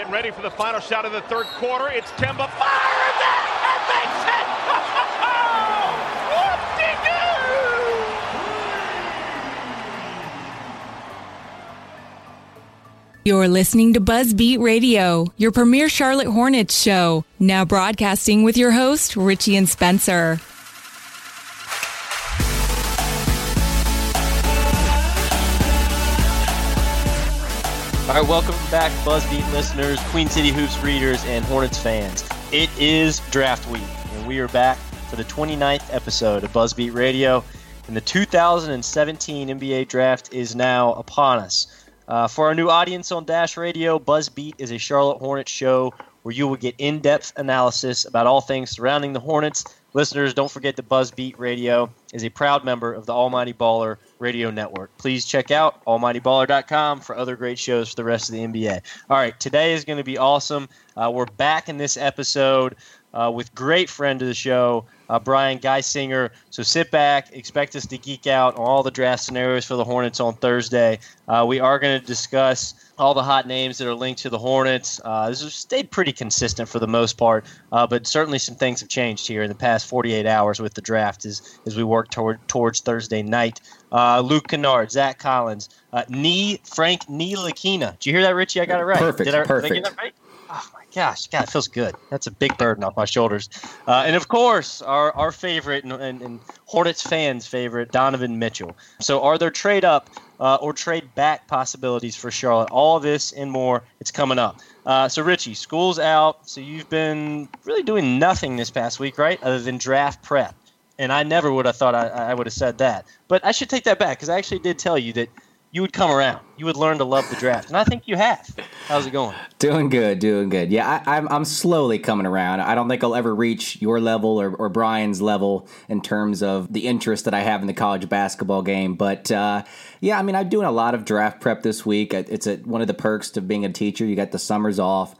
Getting ready for the final shot of the third quarter. It's Kemba fires it and makes it. You're listening to Buzzbeat Radio, your premier Charlotte Hornets show. Now broadcasting with your host, Richie and Spencer. All right, welcome back, Buzzbeat listeners, Queen City Hoops readers, and Hornets fans. It is draft week, and we are back for the 29th episode of Buzzbeat Radio. And the 2017 NBA draft is now upon us. Uh, for our new audience on Dash Radio, Buzzbeat is a Charlotte Hornets show where you will get in depth analysis about all things surrounding the Hornets. Listeners, don't forget that Buzzbeat Radio is a proud member of the Almighty Baller Radio Network. Please check out almightyballer.com for other great shows for the rest of the NBA. All right, today is going to be awesome. Uh, we're back in this episode uh, with great friend of the show, uh, Brian Geisinger. So sit back, expect us to geek out on all the draft scenarios for the Hornets on Thursday. Uh, we are going to discuss all the hot names that are linked to the Hornets. Uh, this has stayed pretty consistent for the most part, uh, but certainly some things have changed here in the past 48 hours with the draft as, as we work toward, towards Thursday night. Uh, Luke Kennard, Zach Collins, uh, Nee, Frank Ntilikina. Did you hear that, Richie? I got it right. Perfect, Did I, perfect. Did I get that right? Oh my gosh, God, it feels good. That's a big burden off my shoulders. Uh, and of course, our, our favorite and, and, and Hornets fans' favorite, Donovan Mitchell. So, are there trade up uh, or trade back possibilities for Charlotte? All this and more, it's coming up. Uh, so, Richie, school's out. So, you've been really doing nothing this past week, right? Other than draft prep. And I never would have thought I, I would have said that. But I should take that back because I actually did tell you that you would come around. You would learn to love the draft. And I think you have. How's it going? Doing good, doing good. Yeah, I, I'm I'm slowly coming around. I don't think I'll ever reach your level or, or Brian's level in terms of the interest that I have in the college basketball game. But uh, yeah, I mean, I'm doing a lot of draft prep this week. It's a, one of the perks to being a teacher. You got the summers off.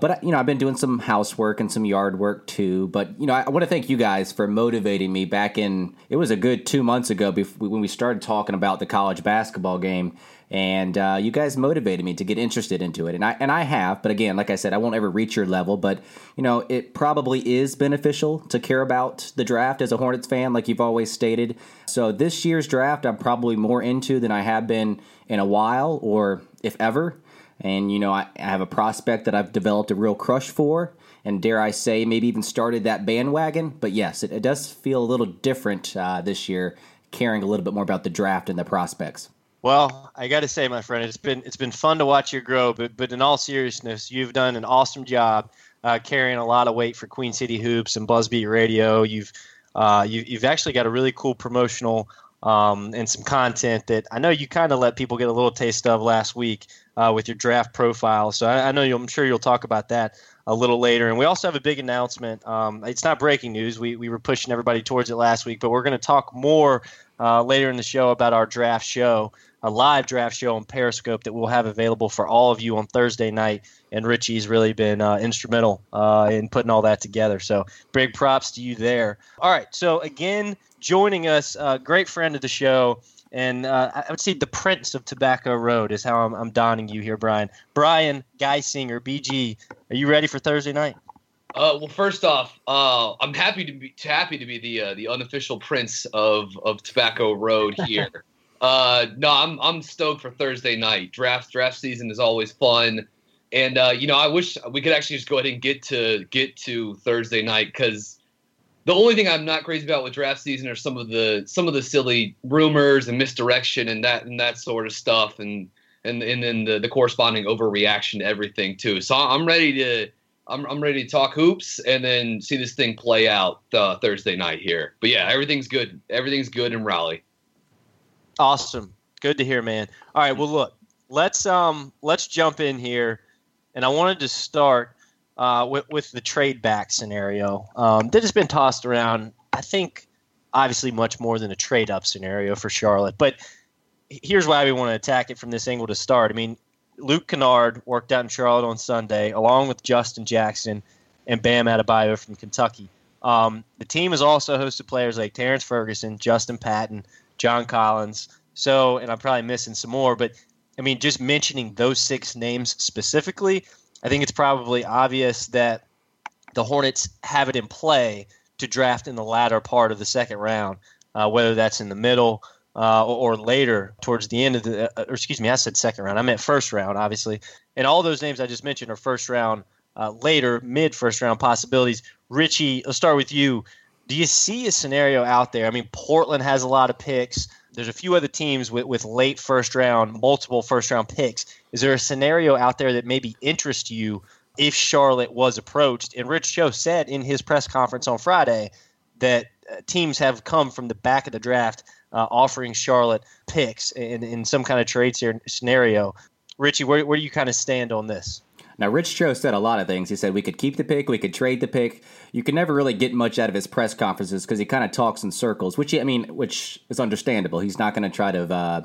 But you know, I've been doing some housework and some yard work too. But you know, I, want to thank you guys for motivating me back in. It was a good two months ago when we started talking about the college basketball game, and uh, you guys motivated me to get interested into it, and I and I have. But again, like I said, I won't ever reach your level. But you know, it probably is beneficial to care about the draft as a Hornets fan, like you've always stated. So this year's draft, I'm probably more into than I have been in a while, or if ever. And, you know, I, I have a prospect that I've developed a real crush for, and dare I say, maybe even started that bandwagon. But yes, it, it does feel a little different uh, this year, caring a little bit more about the draft and the prospects. Well, I got to say, my friend, it's been it's been fun to watch you grow. But but in all seriousness, you've done an awesome job uh, carrying a lot of weight for Queen City Hoops and Buzzbeat Radio. You've uh, you, you've actually got a really cool promotional um, and some content that I know you kind of let people get a little taste of last week uh, with your draft profile. So I, I know I'm sure you'll talk about that a little later. And we also have a big announcement. Um, it's not breaking news. We, we were pushing everybody towards it last week, but we're going to talk more uh, later in the show about our draft show, a live draft show on Periscope that we'll have available for all of you on Thursday night. And Richie's really been uh, instrumental uh, in putting all that together. So big props to you there. All right. So again, joining us, uh, great friend of the show. And uh, I would say the Prince of Tobacco Road is how I'm, I'm donning you here, Brian. Brian Geisinger, BG. Are you ready for Thursday night? Uh, well, first off, uh, I'm happy to be happy to be the uh, the unofficial prince of, of Tobacco Road here. uh, no, I'm I'm stoked for Thursday night. Draft draft season is always fun, and uh, you know I wish we could actually just go ahead and get to get to Thursday night because the only thing I'm not crazy about with draft season are some of the some of the silly rumors and misdirection and that and that sort of stuff and and and then the, the corresponding overreaction to everything too. So I'm ready to I'm I'm ready to talk hoops and then see this thing play out uh, Thursday night here. But yeah, everything's good. Everything's good in Raleigh. Awesome. Good to hear, man. All right. Well, look, let's um let's jump in here. and I wanted to start uh, with, with the trade back scenario um, that has been tossed around. I think obviously much more than a trade up scenario for Charlotte, but here's why we want to attack it from this angle to start. I mean, Luke Kennard worked out in Charlotte on Sunday, along with Justin Jackson and Bam Adebayo from Kentucky. Um, the team has also hosted players like Terrence Ferguson, Justin Patton, John Collins. So, and I'm probably missing some more, but I mean, just mentioning those six names specifically, I think it's probably obvious that the Hornets have it in play to draft in the latter part of the second round, uh, whether that's in the middle uh, or, or, later towards the end of the, uh, or excuse me, I said second round. I meant first round, obviously. And all those names I just mentioned are first round, uh, later, mid first round possibilities. Richie, let's start with you. Do you see a scenario out there? I mean, Portland has a lot of picks. There's a few other teams with, with late first round, multiple first round picks. Is there a scenario out there that maybe interests you if Charlotte was approached? And Rich Cho said in his press conference on Friday that uh, teams have come from the back of the draft uh, offering Charlotte picks in, in some kind of trade scenario. Richie, where, where do you kind of stand on this? Now, Rich Cho said a lot of things. He said we could keep the pick, we could trade the pick. You can never really get much out of his press conferences because he kind of talks in circles, which I mean, which is understandable. He's not going to try to uh,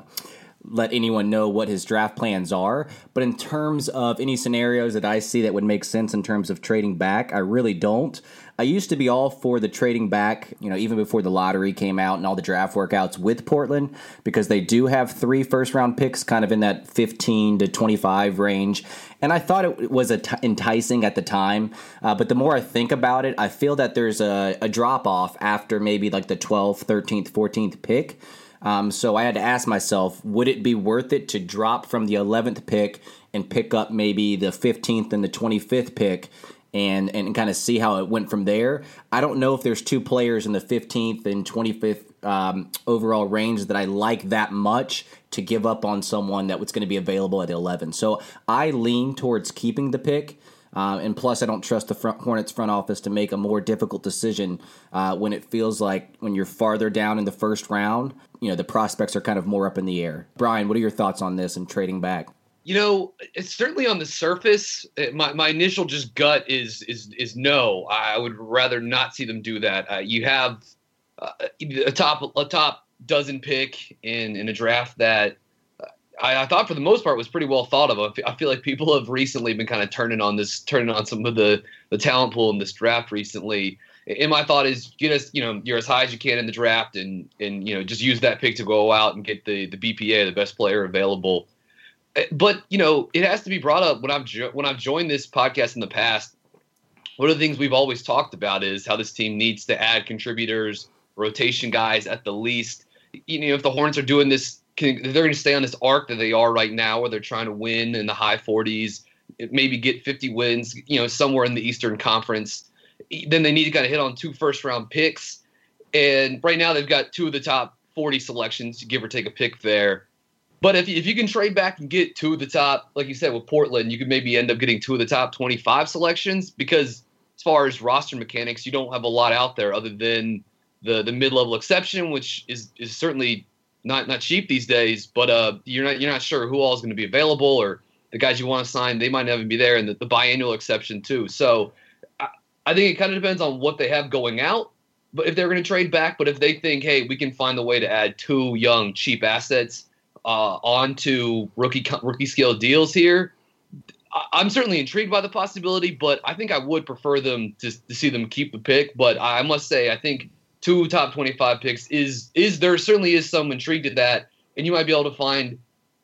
let anyone know what his draft plans are. But in terms of any scenarios that I see that would make sense in terms of trading back, I really don't. I used to be all for the trading back, you know, even before the lottery came out and all the draft workouts with Portland, because they do have three first round picks kind of in that 15 to 25 range. And I thought it was enticing at the time. Uh, but the more I think about it, I feel that there's a, a drop off after maybe like the 12th, 13th, 14th pick. Um, so I had to ask myself, would it be worth it to drop from the 11th pick and pick up maybe the 15th and the 25th pick and and kind of see how it went from there. I don't know if there's two players in the 15th and 25th um, overall range that I like that much to give up on someone that was going to be available at 11. So I lean towards keeping the pick. Uh, and plus, I don't trust the front, Hornets front office to make a more difficult decision uh, when it feels like when you're farther down in the first round, you know, the prospects are kind of more up in the air. Brian, what are your thoughts on this and trading back? You know, it's certainly on the surface. My, my initial just gut is is is no. I would rather not see them do that. Uh, you have uh, a top a top dozen pick in in a draft that uh, I, I, thought for the most part was pretty well thought of. I feel like people have recently been kind of turning on this, turning on some of the the talent pool in this draft recently. And my thought is get us, you know, you're as high as you can in the draft, and and you know just use that pick to go out and get the the BPA, the best player available. Eh, but you know, it has to be brought up when I've jo- when I've joined this podcast in the past. One of the things we've always talked about is how this team needs to add contributors, rotation guys at the least. You know, if the Hornets are doing this, can, they're going to stay on this arc that they are right now, where they're trying to win in the high 40s, maybe get 50 wins. You know, somewhere in the Eastern Conference. Then they need to kind of hit on two first round picks, and right now they've got two of the top 40 selections, give or take a pick there but if if you can trade back and get two of the top, like you said with Portland, you could maybe end up getting two of the top 25 selections because as far as roster mechanics, you don't have a lot out there other than the the mid level exception, which is is certainly not not cheap these days. But uh, you're not you're not sure who all is going to be available or the guys you want to sign, they might not even be there, and the, the biannual exception too. So I, I think it kind of depends on what they have going out. But if they're going to trade back, but if they think, hey, we can find a way to add two young cheap assets uh, onto rookie rookie scale deals here. I'm certainly intrigued by the possibility, but I think I would prefer them to, to see them keep the pick. But I must say, I think two top 25 picks is is there certainly is some intrigue to that, and you might be able to find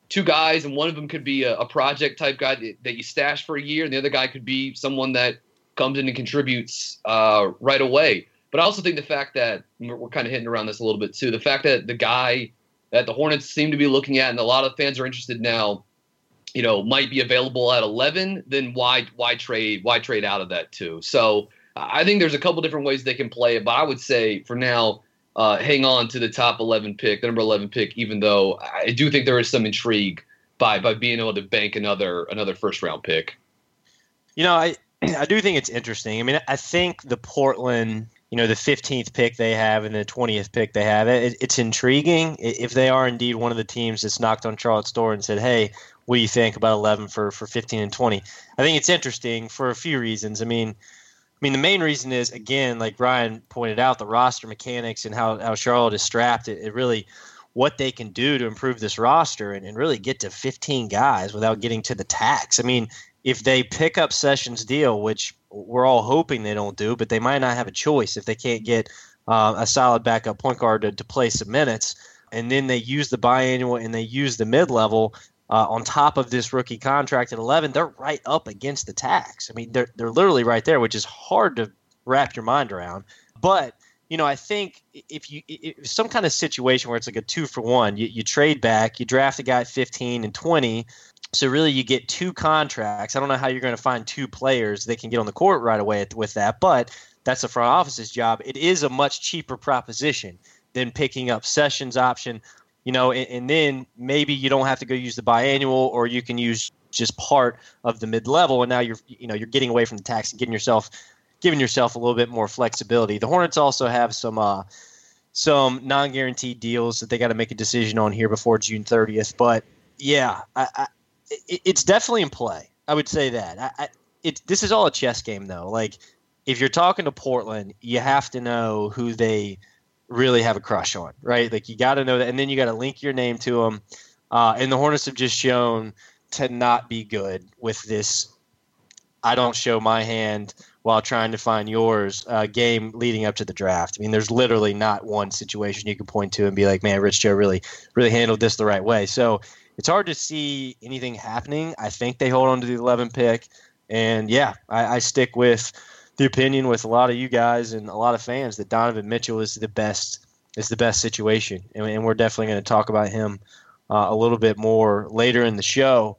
two guys, and one of them could be a, a project type guy that, that, you stash for a year, and the other guy could be someone that comes in and contributes uh, right away. But I also think the fact that we're, we're kind of hitting around this a little bit too, the fact that the guy that the Hornets seem to be looking at, and a lot of fans are interested now. You know, might be available at 11. Then why why trade why trade out of that too? So I think there's a couple different ways they can play it, but I would say for now, uh, hang on to the top 11 pick, the number 11 pick. Even though I do think there is some intrigue by by being able to bank another another first round pick. You know, I I do think it's interesting. I mean, I think the Portland you know the 15th pick they have and the 20th pick they have. It, it's intriguing if they are indeed one of the teams that's knocked on Charlotte's door and said, "Hey, what do you think about 11 for for 15 and 20?" I think it's interesting for a few reasons. I mean, I mean the main reason is again, like Ryan pointed out, the roster mechanics and how how Charlotte is strapped. It, it really what they can do to improve this roster and, and really get to 15 guys without getting to the tax. I mean, if they pick up Sessions' deal, which we're all hoping they don't do, but they might not have a choice if they can't get uh, a solid backup point guard to, to play some minutes. And then they use the biannual and they use the mid level uh, on top of this rookie contract at 11. They're right up against the tax. I mean, they're, they're literally right there, which is hard to wrap your mind around. But you know, I think if you if some kind of situation where it's like a two for one, you, you trade back, you draft a guy at 15 and 20, so really, you get two contracts. I don't know how you're going to find two players that can get on the court right away with that, but that's the front office's job. It is a much cheaper proposition than picking up Sessions option, you know, and, and then maybe you don't have to go use the biannual, or you can use just part of the mid level, and now you're you know you're getting away from the tax and getting yourself giving yourself a little bit more flexibility. The Hornets also have some. Uh, some non-guaranteed deals that they got to make a decision on here before June 30th. But yeah, I, it, it's definitely in play. I would say that. I, I, it, this is all a chess game, though. Like, if you're talking to Portland, you have to know who they really have a crush on, right? Like, you got to know that, and then you got to link your name to them. Uh, and the Hornets have just shown to not be good with this. I don't show my hand while trying to find yours uh, game leading up to the draft. I mean, there's literally not one situation you can point to and be like, man, Rich Cho really, really handled this the right way. So it's hard to see anything happening. I think they hold on to the 11 pick, and yeah, I, I stick with the opinion with a lot of you guys and a lot of fans that Donovan Mitchell is the best is the best situation, and, and we're definitely going to talk about him uh, a little bit more later in the show.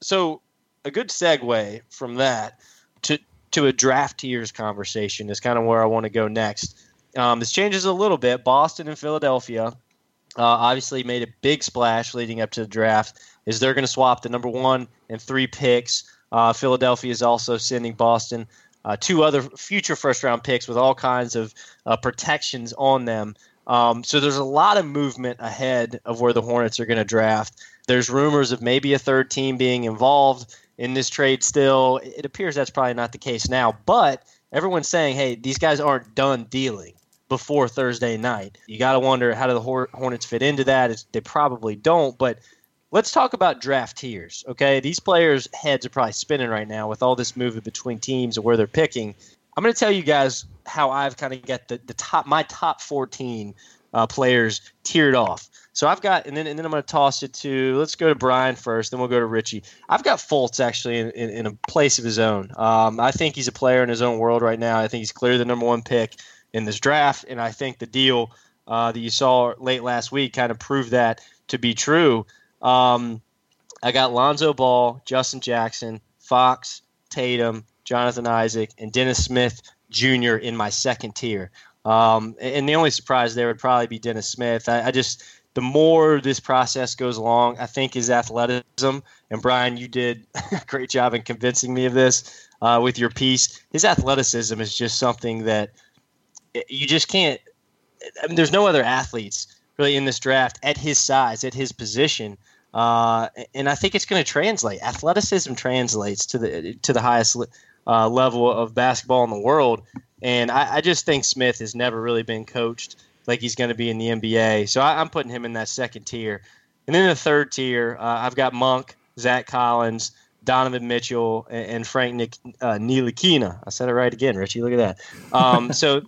So, a good segue from that to to a draft tiers conversation is kind of where I want to go next. Um, this changes a little bit. Boston and Philadelphia uh, obviously made a big splash leading up to the draft. Is they're going to swap the number one and three picks. Uh, Philadelphia is also sending Boston uh, two other future first round picks with all kinds of uh, protections on them. Um, so there's a lot of movement ahead of where the Hornets are going to draft. There's rumors of maybe a third team being involved in this trade still. It appears that's probably not the case now, but everyone's saying, hey, these guys aren't done dealing before Thursday night. You got to wonder how do the Hornets fit into that? It's, they probably don't, but let's talk about draft tiers. Okay, these players' heads are probably spinning right now with all this movement between teams and where they're picking. I'm going to tell you guys how I've kind of got the, the top my top 14 uh, players tiered off. So I've got, and then and then I'm going to toss it to. Let's go to Brian first, then we'll go to Richie. I've got Fultz actually in, in, in a place of his own. Um, I think he's a player in his own world right now. I think he's clearly the number one pick in this draft. And I think the deal uh, that you saw late last week kind of proved that to be true. Um, I got Lonzo Ball, Justin Jackson, Fox, Tatum, Jonathan Isaac, and Dennis Smith Jr. in my second tier. Um, and the only surprise there would probably be Dennis Smith. I, I, just the more this process goes along, I think his athleticism. And Brian, you did a great job in convincing me of this uh, with your piece. His athleticism is just something that you just can't. I mean, there's no other athletes really in this draft at his size, at his position, uh, and I think it's going to translate. Athleticism translates to the to the highest uh, level of basketball in the world, and I, I, just think Smith has never really been coached like he's going to be in the NBA. So I, am putting him in that second tier, and then the third tier, uh, I've got Monk, Zach Collins. Donovan Mitchell and, Frank Nick, uh, I said it right again, Richie. Look at that. Um, so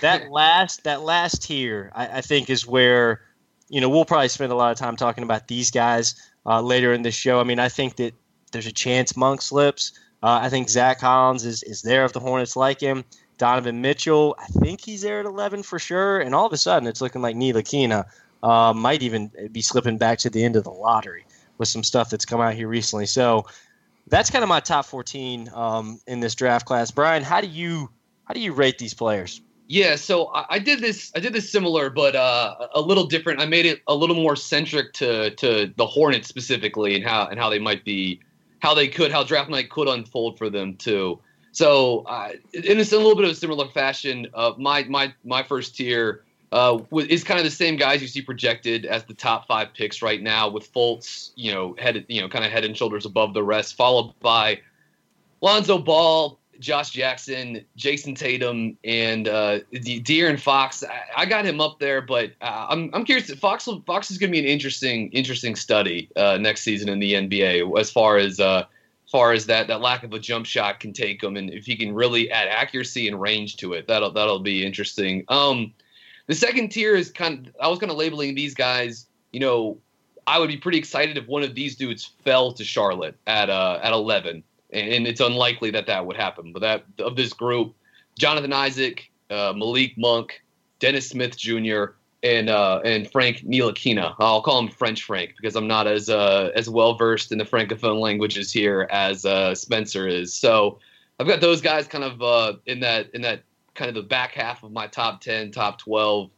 that last that last tier, I, I, think, is where you know we'll probably spend a lot of time talking about these guys uh, later in the show. I mean, I think that there's a chance Monk slips. Uh, I think Zach Collins is is there if the Hornets like him. Donovan Mitchell, I think he's there at 11 for sure. And all of a sudden, it's looking like Ntilikina uh, might even be slipping back to the end of the lottery with some stuff that's come out here recently. So that's kind of my top 14 um, in this draft class. Brian, how do you how do you rate these players? Yeah, so I, I did this. I did this similar, but uh, a little different. I made it a little more centric to to the Hornets specifically, and how and how they might be, how they could, how draft night could unfold for them too. So, uh, in a, a, little bit of a similar fashion, uh, my my my first tier uh, is kind of the same guys you see projected as the top five picks right now, with Fultz, you know, head you know, kind of head and shoulders above the rest, followed by Lonzo Ball, Josh Jackson, Jayson Tatum, and uh, De'Aaron Fox. I, I, got him up there, but uh, I'm I'm curious. Fox Fox is going to be an interesting interesting study uh, next season in the NBA as far as uh, far as that that lack of a jump shot can take him, and if he can really add accuracy and range to it, that'll that'll be interesting. Um, the second tier is kind. Of, I was kind of labeling these guys. You know, I would be pretty excited if one of these dudes fell to Charlotte at uh, at 11 and it's unlikely that that would happen. But that of this group, Jonathan Isaac, uh, Malik Monk, Dennis Smith Jr., and uh, and Frank Ntilikina. I'll call him French Frank because I'm not as uh, as well versed in the francophone languages here as uh, Spencer is. So I've got those guys kind of uh, in that in that kind of the back half of my top ten, top twelve.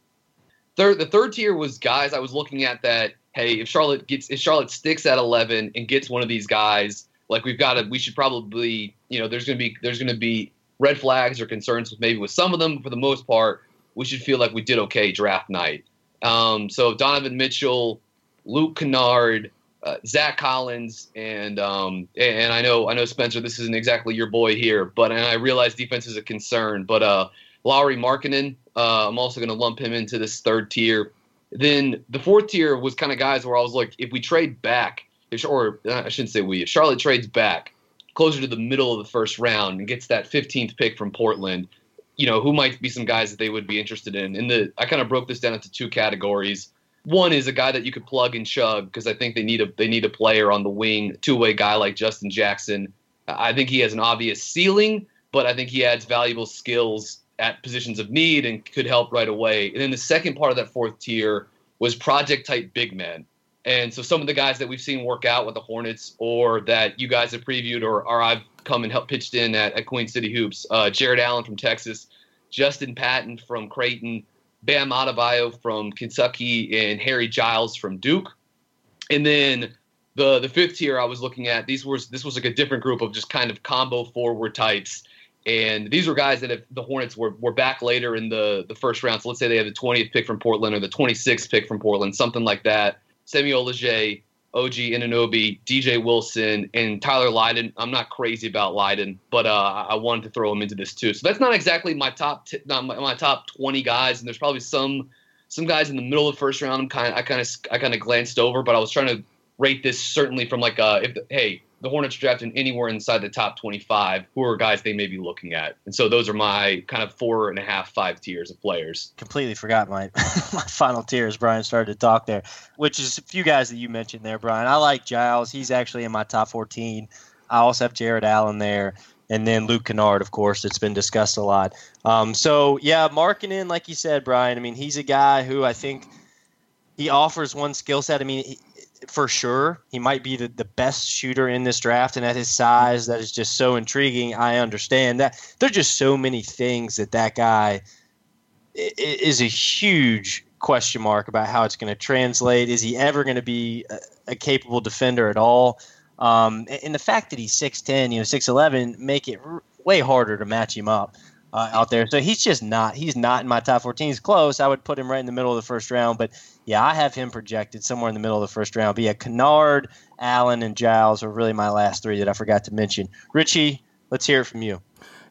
Third, the third tier was guys I was looking at that. Hey, if Charlotte gets if Charlotte sticks at eleven and gets one of these guys like we've got to, we should probably, you know, there's going to be there's going to be red flags or concerns with maybe with some of them. For the most part, we should feel like we did okay draft night. Um, so Donovan Mitchell, Luke Kennard, uh, Zach Collins, and um, and I know I know Spencer, this isn't exactly your boy here, but and I realize defense is a concern, but uh, Lauri Markkanen, uh, I'm also going to lump him into this third tier. Then the fourth tier was kind of guys where I was like, if we trade back, or uh, I shouldn't say we, if Charlotte trades back closer to the middle of the first round and gets that 15th pick from Portland, you know, who might be some guys that they would be interested in? And the I kind of broke this down into two categories. One is a guy that you could plug and chug because I think they need a they need a player on the wing, two way guy like Justin Jackson. I think he has an obvious ceiling, but I think he adds valuable skills at positions of need and could help right away. And then the second part of that fourth tier was project type big men. And so some of the guys that we've seen work out with the Hornets or that you guys have previewed or, or I've come and helped pitched in at, at Queen City Hoops, uh, Jarrett Allen from Texas, Justin Patton from Creighton, Bam Adebayo from Kentucky, and Harry Giles from Duke. And then the the fifth tier I was looking at, these was this was like a different group of just kind of combo forward types. And these were guys that if the Hornets were, were back later in the, the first round, so let's say they had the 20th pick from Portland or the 26th pick from Portland, something like that Semi Ojeleye, OG Anunoby, DJ Wilson, and Tyler Lydon. I'm not crazy about Lydon, but uh, I wanted to throw him into this too. So that's not exactly my top t- not my, my, top 20 guys, and there's probably some some guys in the middle of the first round. I'm kind I kind of I kind of glanced over, but I was trying to rate this certainly from like uh, if hey the Hornets drafted anywhere inside the top 25, who are guys they may be looking at? And so those are my kind of four and a half, five tiers of players. Completely forgot my my final tiers. Brian started to talk there, which is a few guys that you mentioned there, Brian. I like Giles. He's actually in my top 14. I also have Jarrett Allen there. And then Luke Kennard, of course, it's been discussed a lot. Um, so, yeah, Markkanen, like you said, Brian, I mean, he's a guy who I think he offers one skill set. I mean, for sure. He might be the, the best shooter in this draft, and at his size, that is just so intriguing. I understand that there's just so many things that that guy is a huge question mark about how it's going to translate. Is he ever going to be a, a, capable defender at all? Um, and the fact that he's 6'10, you know, 6'11, make it r- way harder to match him up uh, out there. So he's just not. He's not in my top 14. He's close. I would put him right in the middle of the first round. But yeah, I have him projected somewhere in the middle of the first round. But yeah, Kennard, Allen, and Giles are really my last three that I forgot to mention. Richie, let's hear it from you.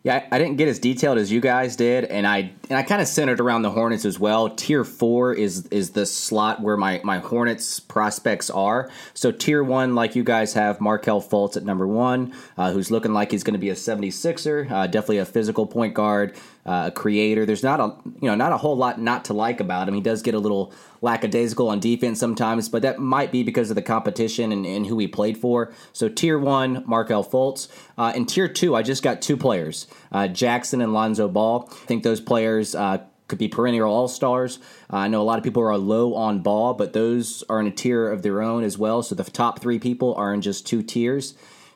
Yeah, I didn't get as detailed as you guys did, and I and I kind of centered around the Hornets as well. Tier four is is the slot where my my Hornets prospects are. So tier one, like you guys have, Markelle Fultz at number one, uh, who's looking like he's going to be a 76er, uh, definitely a physical point guard, uh, a creator. There's not a you know not a whole lot not to like about him. He does get a little lackadaisical on defense sometimes, but that might be because of the competition and, and who he played for. So tier one, Markelle Fultz. Uh, in tier two, I just got two players, uh, Jackson and Lonzo Ball. I think those players uh, could be perennial all stars. Uh, I know a lot of people are low on ball, but those are in a tier of their own as well. So the top three people are in just two tiers.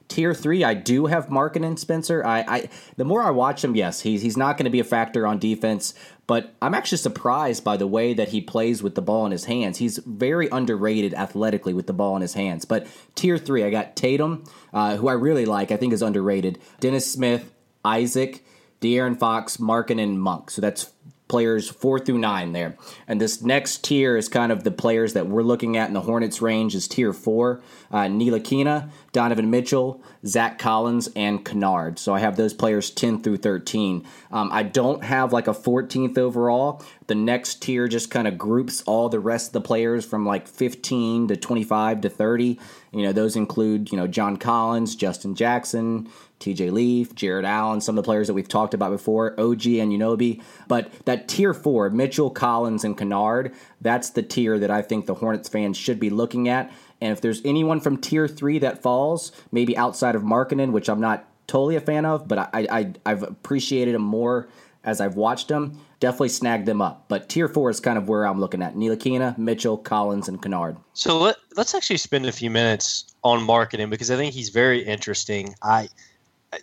Tier three, I do have Markkanen and Spencer. I, I the more I watch him, yes, he's he's not going to be a factor on defense, but I'm actually surprised by the way that he plays with the ball in his hands. He's very underrated athletically with the ball in his hands. But tier three, I got Tatum, uh, who I really like. I think is underrated. Dennis Smith, Isaac, De'Aaron Fox, Markkanen, and Monk. So that's players four through nine there. And this next tier is kind of the players that we're looking at in the Hornets range is tier four. Uh, Ntilikina, Donovan Mitchell, Zach Collins, and Kennard. So I have those players 10 through 13. Um, I don't have like a 14th overall. The next tier just kind of groups all the rest of the players from like 15 to 25 to 30. You know, those include, you know, John Collins, Justin Jackson, TJ Leaf, Jarrett Allen, some of the players that we've talked about before, OG Anunoby. But that tier four, Mitchell, Collins, and Kennard, that's the tier that I think the Hornets fans should be looking at. And if there's anyone from tier three that falls, maybe outside of Markkanen, which I'm not totally a fan of, but I, I I've appreciated him more as I've watched him. Definitely snag them up. But tier four is kind of where I'm looking at. Ntilikina, Mitchell, Collins, and Kennard. So let, let's actually spend a few minutes on Markkanen because I think he's very interesting. I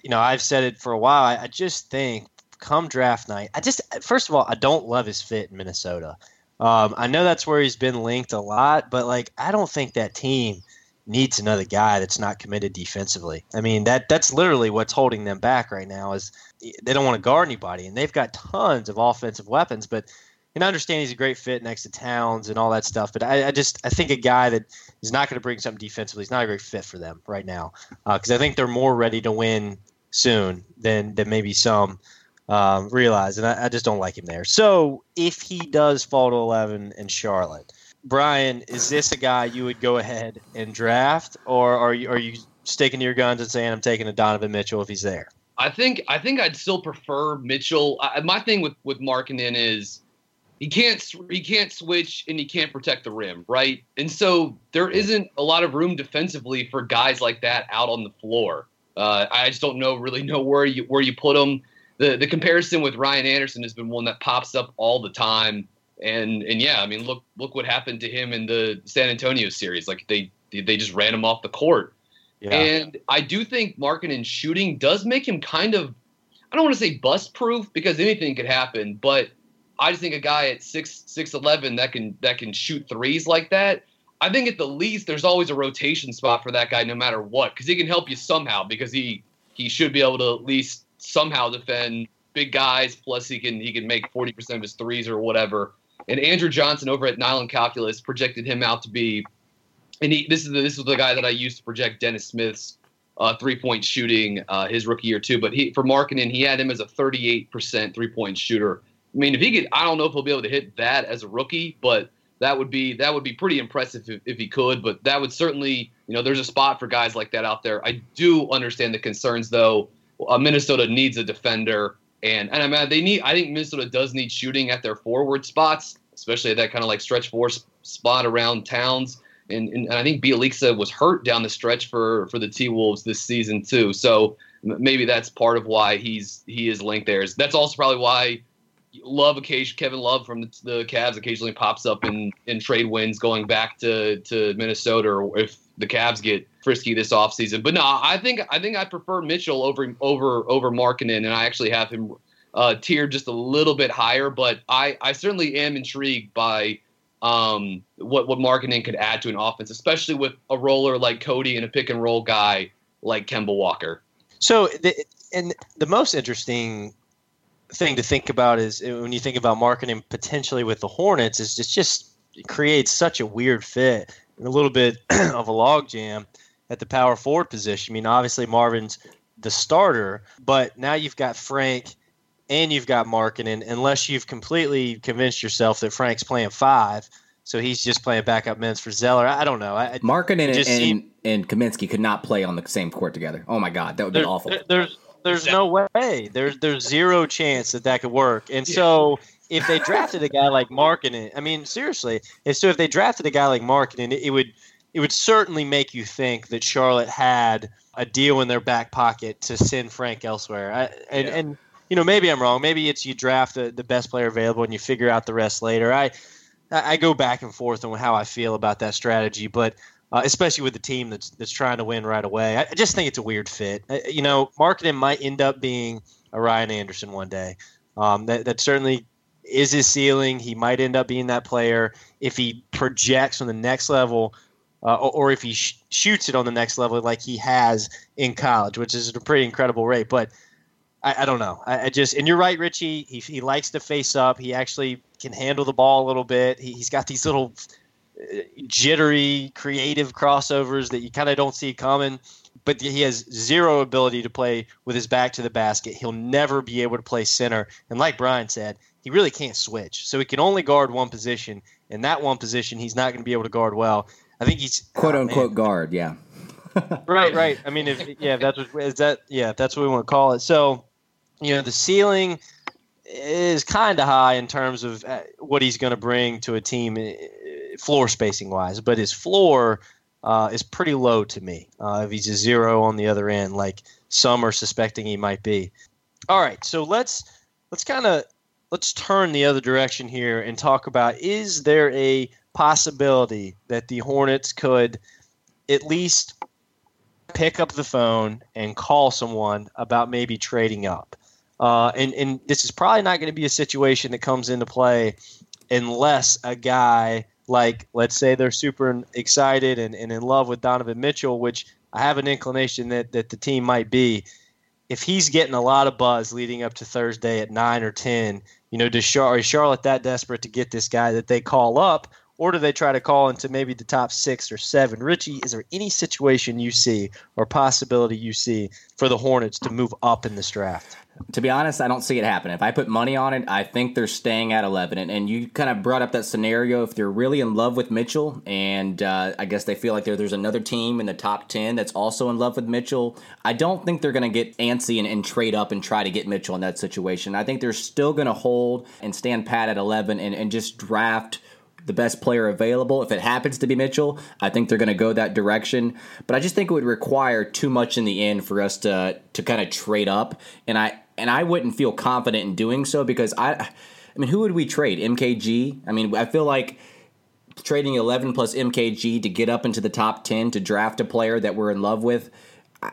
you know, I've said it for a while. I, I just think come draft night, I just first of all, I don't love his fit in Minnesota. Um, I know that's where he's been linked a lot, but like I don't think that team needs another guy that's not committed defensively. I mean that that's literally what's holding them back right now is they don't want to guard anybody, and they've got tons of offensive weapons, but and I understand he's a great fit next to Towns and all that stuff, but I, I just I think a guy that is not going to bring something defensively is not a great fit for them right now because uh, I think they're more ready to win soon than than maybe some um, realize, and I, I, just don't like him there. So if he does fall to eleven in Charlotte, Brian, is this a guy you would go ahead and draft, or are you are you sticking to your guns and saying I'm taking a Donovan Mitchell if he's there? I think I think I'd still prefer Mitchell. I, my thing with with Markkanen is he can't he can't switch and he can't protect the rim, right? And so there isn't a lot of room defensively for guys like that out on the floor. Uh, I just don't know really know where you where you put him. The the comparison with Ryan Anderson has been one that pops up all the time. And and yeah, I mean look look what happened to him in the San Antonio series. Like they they just ran him off the court. Yeah. And I do think Markkanen shooting does make him kind of I don't want to say bust proof because anything could happen, but I just think a guy at six six eleven that can that can shoot threes like that. I think at the least there's always a rotation spot for that guy no matter what because he can help you somehow because he he should be able to at least somehow defend big guys plus he can he can make 40% of his threes or whatever. And Andrew Johnson over at Nylon Calculus projected him out to be and he this is the, this is the guy that I used to project Dennis Smith's uh, three point shooting uh, his rookie year too. But he for Markkanen he had him as a 38% three point shooter. I mean, if he could, I don't know if he'll be able to hit that as a rookie, but that would be that would be pretty impressive if, if he could. But that would certainly, you know, there's a spot for guys like that out there. I do understand the concerns, though. Uh, Minnesota needs a defender, and and I mean they need. I think Minnesota does need shooting at their forward spots, especially at that kind of like stretch four spot around Towns. And, and, and I think Bjelica was hurt down the stretch for for the T Wolves this season too. So maybe that's part of why he's he is linked there. That's also probably why Love occasion Kevin Love from the, the Cavs occasionally pops up in, in trade wins going back to, to Minnesota or if the Cavs get frisky this offseason. But no, I think I think I prefer Mitchell over over over Markkanen, and I actually have him uh, tiered just a little bit higher. But I, I certainly am intrigued by um, what what Markkanen could add to an offense, especially with a roller like Cody and a pick and roll guy like Kemba Walker. So, the, and the most interesting thing to think about is uh, when you think about Markkanen potentially with the Hornets is just just it creates such a weird fit and a little bit of a logjam at the power forward position. I mean, obviously Marvin's the starter, but now you've got Frank and you've got Markkanen. unless you've completely convinced yourself that Frank's playing five. So he's just playing backup minutes for Zeller. I don't know. I, Markkanen and, and, and Kaminsky could not play on the same court together. Oh my God, that would be awful. There, there's there's no way. There's there's zero chance that that could work. And so if they drafted a guy like Markkanen, I mean seriously, and so if they drafted a guy like Markkanen, it, it would it would certainly make you think that Charlotte had a deal in their back pocket to send Frank elsewhere. I, and yeah. and you know maybe I'm wrong. Maybe it's you draft the, the best player available and you figure out the rest later. I I go back and forth on how I feel about that strategy, but uh, especially with the team that's that's trying to win right away. I, I just think it's a weird fit. Uh, you know, Markkanen might end up being a Ryan Anderson one day. Um, that that certainly is his ceiling. He might end up being that player if he projects on the next level, uh, or, or, if he sh- shoots it on the next level like he has in college, which is a pretty incredible rate. But I, I don't know. I, I, just and you're right, Richie. He he likes to face up. He actually can handle the ball a little bit. He, has got these little jittery, creative crossovers that you kind of don't see coming. But he has zero ability to play with his back to the basket. He'll never be able to play center. And like Brian said, he really can't switch. So he can only guard one position. And that one position, he's not going to be able to guard well. I think he's quote oh, unquote man. guard. Yeah. right, right. I mean, if yeah, if that's what is that yeah, that's what we want to call it. So, you know, the ceiling is kind of high in terms of uh, what he's going to bring to a team, floor spacing wise, but his floor uh, is pretty low to me. Uh, if he's a zero on the other end, like some are suspecting he might be. All right, so let's let's kind of let's turn the other direction here and talk about is there a possibility that the Hornets could at least pick up the phone and call someone about maybe trading up. Uh, and, and this is probably not going to be a situation that comes into play unless a guy like, let's say they're super excited and, and in love with Donovan Mitchell, which I have an inclination that, that the team might be. If he's getting a lot of buzz leading up to Thursday at 9 or 10, you know, does Char- is Charlotte that desperate to get this guy that they call up? Or do they try to call into maybe the top six or seven? Richie, is there any situation you see or possibility you see for the Hornets to move up in this draft? To be honest, I don't see it happen. If I put money on it, I think they're staying at 11. And, and you kind of brought up that scenario if they're really in love with Mitchell, and uh, I guess they feel like there's another team in the top 10 that's also in love with Mitchell. I don't think they're going to get antsy and, and, trade up and try to get Mitchell in that situation. I think they're still going to hold and stand pat at 11 and, and just draft – the best player available. If it happens to be Mitchell, I think they're going to go that direction. But I just think it would require too much in the end for us to to kind of trade up, and I and I wouldn't feel confident in doing so because I, I mean, who would we trade? MKG. I mean, I feel like trading 11 plus MKG to get up into the top 10 to draft a player that we're in love with.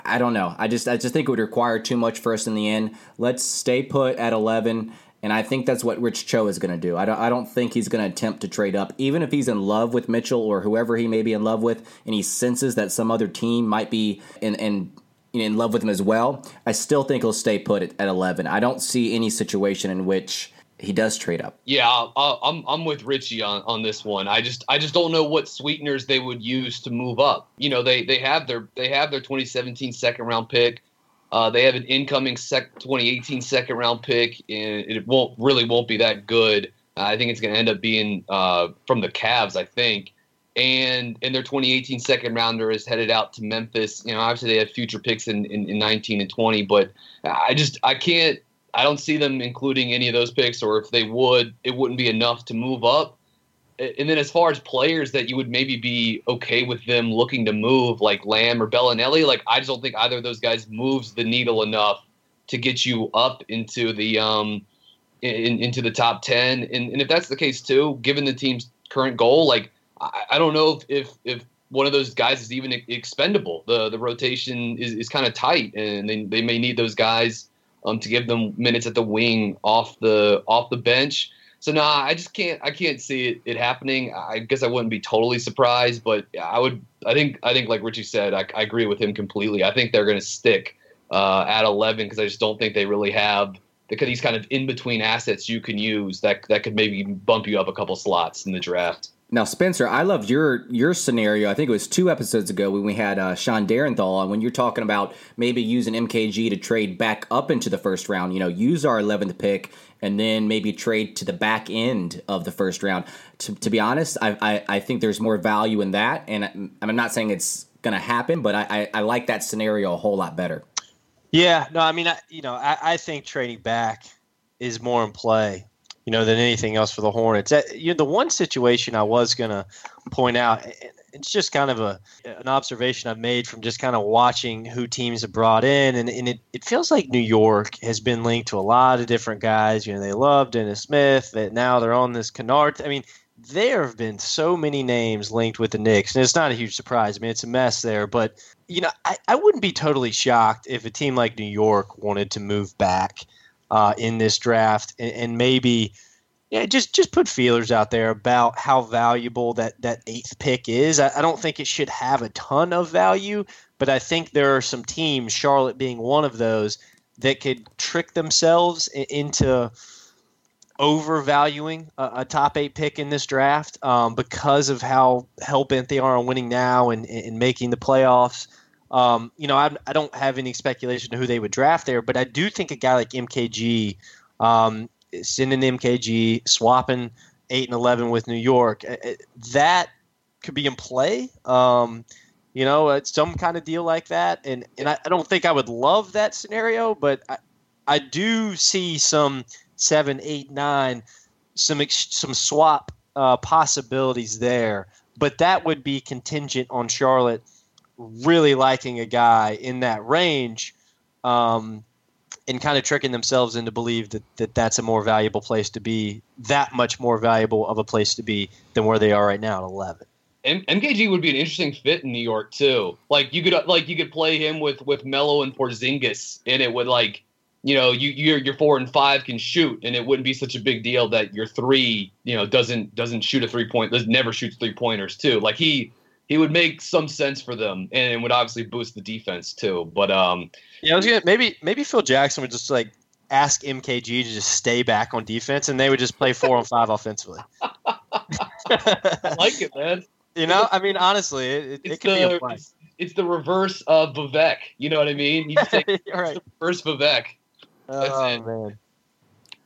I don't know. I just I just think it would require too much for us in the end. Let's stay put at 11 and I think that's what Rich Cho is going to do. I don't, I don't think he's going to attempt to trade up, even if he's in love with Mitchell or whoever he may be in love with, and he senses that some other team might be in, in, in love with him as well. I still think he'll stay put at, at 11. I don't see any situation in which he does trade up. Yeah, i I'm I'm with Richie on, on this one. I just I just don't know what sweeteners they would use to move up. You know, they they have their they have their 2017 second round pick. Uh, they have an incoming sec- 2018 second round pick, and it won't really won't be that good. I think it's going to end up being uh, from the Cavs, I think. And and their 2018 second rounder is headed out to Memphis. You know, obviously they have future picks in, in, in 19 and 20, but I just I can't I don't see them including any of those picks, or if they would, it wouldn't be enough to move up and then as far as players that you would maybe be okay with them looking to move, like Lamb or Belinelli, like I just don't think either of those guys moves the needle enough to get you up into the um in, into the top ten. And, and if that's the case too, given the team's current goal, like I, I don't know if, if if one of those guys is even expendable. The the rotation is, is kind of tight, and they, they may need those guys um, to give them minutes at the wing off the off the bench. So nah, I just can't. I can't see it, it happening. I guess I wouldn't be totally surprised, but I would. I think. I think, like Richie said, I, I agree with him completely. I think they're going to stick uh, at 11 because I just don't think they really have these kind of in between assets you can use that that could maybe bump you up a couple slots in the draft. Now, Spencer, I loved your your scenario. I think it was two episodes ago when we had uh, Sean Darenthal on. When you're talking about maybe using MKG to trade back up into the first round, you know, use our 11th pick and then maybe trade to the back end of the first round. To, to be honest, I, I, I think there's more value in that, and I'm not saying it's going to happen, but I, I, I, like that scenario a whole lot better. Yeah, no, I mean, I, you know, I, I think trading back is more in play you know, than anything else for the Hornets. That, you know, the one situation I was going to point out, it's just kind of a an observation I've made from just kind of watching who teams have brought in, and, and it, it feels like New York has been linked to a lot of different guys. You know, they love Dennis Smith, that now they're on this Kennard. I mean, there have been so many names linked with the Knicks, and it's not a huge surprise. I mean, it's a mess there, but you know, I, I wouldn't be totally shocked if a team like New York wanted to move back uh, in this draft, and, and, maybe yeah, just just put feelers out there about how valuable that that eighth pick is. I, I don't think it should have a ton of value, but I think there are some teams, Charlotte being one of those, that could trick themselves into overvaluing a, a, top eight pick in this draft um, because of how hell bent they are on winning now and, and making the playoffs. Um, you know, I, I, don't have any speculation to who they would draft there, but I do think a guy like MKG, um, sending MKG, swapping eight and eleven with New York, uh, uh, that could be in play. Um, you know, some kind of deal like that, and and I, I, don't think I would love that scenario, but I, I do see some seven, eight, nine, some some swap uh, possibilities there. But that would be contingent on Charlotte really liking a guy in that range, um, and kind of tricking themselves into believe that, that that's a more valuable place to be, that much more valuable of a place to be than where they are right now at eleven. M- MKG would be an interesting fit in New York too. Like you could uh, like you could play him with with Melo and Porzingis, and it would like you know you your your four and five can shoot, and it wouldn't be such a big deal that your three you know doesn't doesn't shoot a three point never shoots three pointers too. Like he he would make some sense for them, and would obviously boost the defense too. But um, yeah, I was gonna maybe maybe Phil Jackson would just like ask MKG to just stay back on defense, and they would just play four on five offensively. I like it, man. You know, I mean, honestly, it, it could the, be a play. It's, it's, the reverse of Vivek. You know what I mean? You take right. reverse Vivek. That's oh it. man,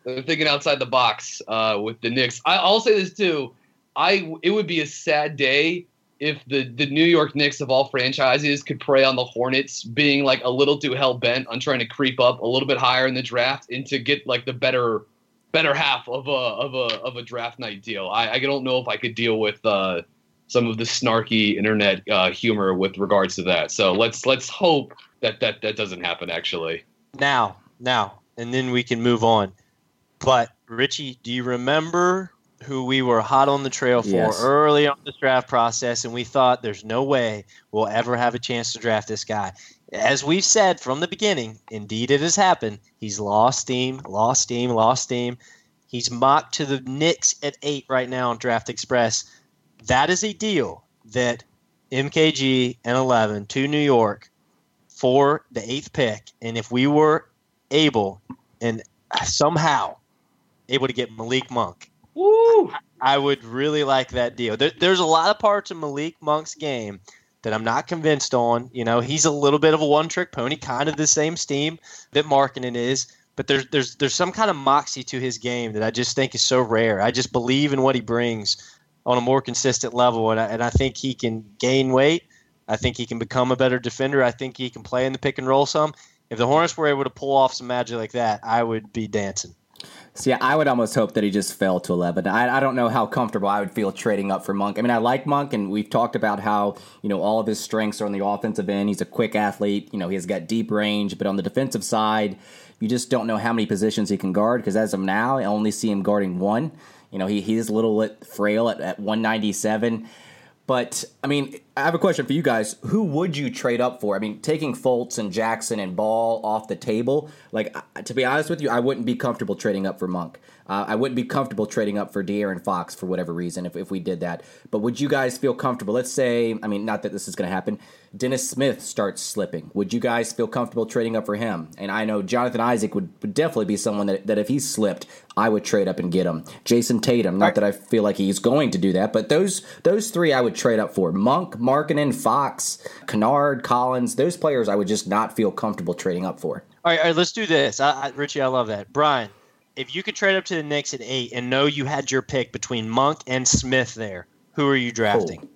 they're thinking outside the box uh, with the Knicks. I, I'll say this too. I it would be a sad day if the the New York Knicks of all franchises could prey on the Hornets being like a little too hell bent on trying to creep up a little bit higher in the draft and to get like the better better half of a of a of a draft night deal. I, I don't know if I could deal with uh, some of the snarky internet uh, humor with regards to that. So let's let's hope that that that doesn't happen. Actually, now now and then we can move on. But Richie, do you remember who we were hot on the trail for yes. early on this draft process, and we thought there's no way we'll ever have a chance to draft this guy. As we've said from the beginning, indeed it has happened. He's lost steam, lost steam, lost steam. He's mocked to the Knicks at eight right now on Draft Express that is a deal that MKG and 11 to New York for the eighth pick. And if we were able and somehow able to get Malik Monk, Woo! I would really like that deal. There, there's a lot of parts of Malik Monk's game that I'm not convinced on. You know, he's a little bit of a one-trick pony, kind of the same steam that Markkanen is. But there's there's there's some kind of moxie to his game that I just think is so rare. I just believe in what he brings on a more consistent level. And I, and I think he can gain weight. I think he can become a better defender. I think he can play in the pick and roll some. If the Hornets were able to pull off some magic like that, I would be dancing. See, I would almost hope that he just fell to 11. I, I don't know how comfortable I would feel trading up for Monk. I mean, I like Monk, and we've talked about how, you know, all of his strengths are on the offensive end. He's a quick athlete. You know, he's got deep range, but on the defensive side, you just don't know how many positions he can guard because as of now, I only see him guarding one. You know, he, he is a little bit frail at, at 197. But I mean, I have a question for you guys. Who would you trade up for? I mean, taking Fultz and Jackson and Ball off the table, like to be honest with you, I wouldn't be comfortable trading up for Monk. Uh, I wouldn't be comfortable trading up for De'Aaron Fox for whatever reason if, if we did that. But would you guys feel comfortable? Let's say, I mean, not that this is going to happen. Dennis Smith starts slipping. Would you guys feel comfortable trading up for him? And I know Jonathan Isaac would, would definitely be someone that, that if he slipped, I would trade up and get him. Jayson Tatum, not that I feel like he's going to do that, but those those three I would trade up for. Monk, Markkanen, Fox, Kennard, Collins, those players I would just not feel comfortable trading up for. All right, all right let's do this. I, I, Richie, I love that. Brian, if you could trade up to the Knicks at eight and know you had your pick between Monk and Smith there, who are you drafting?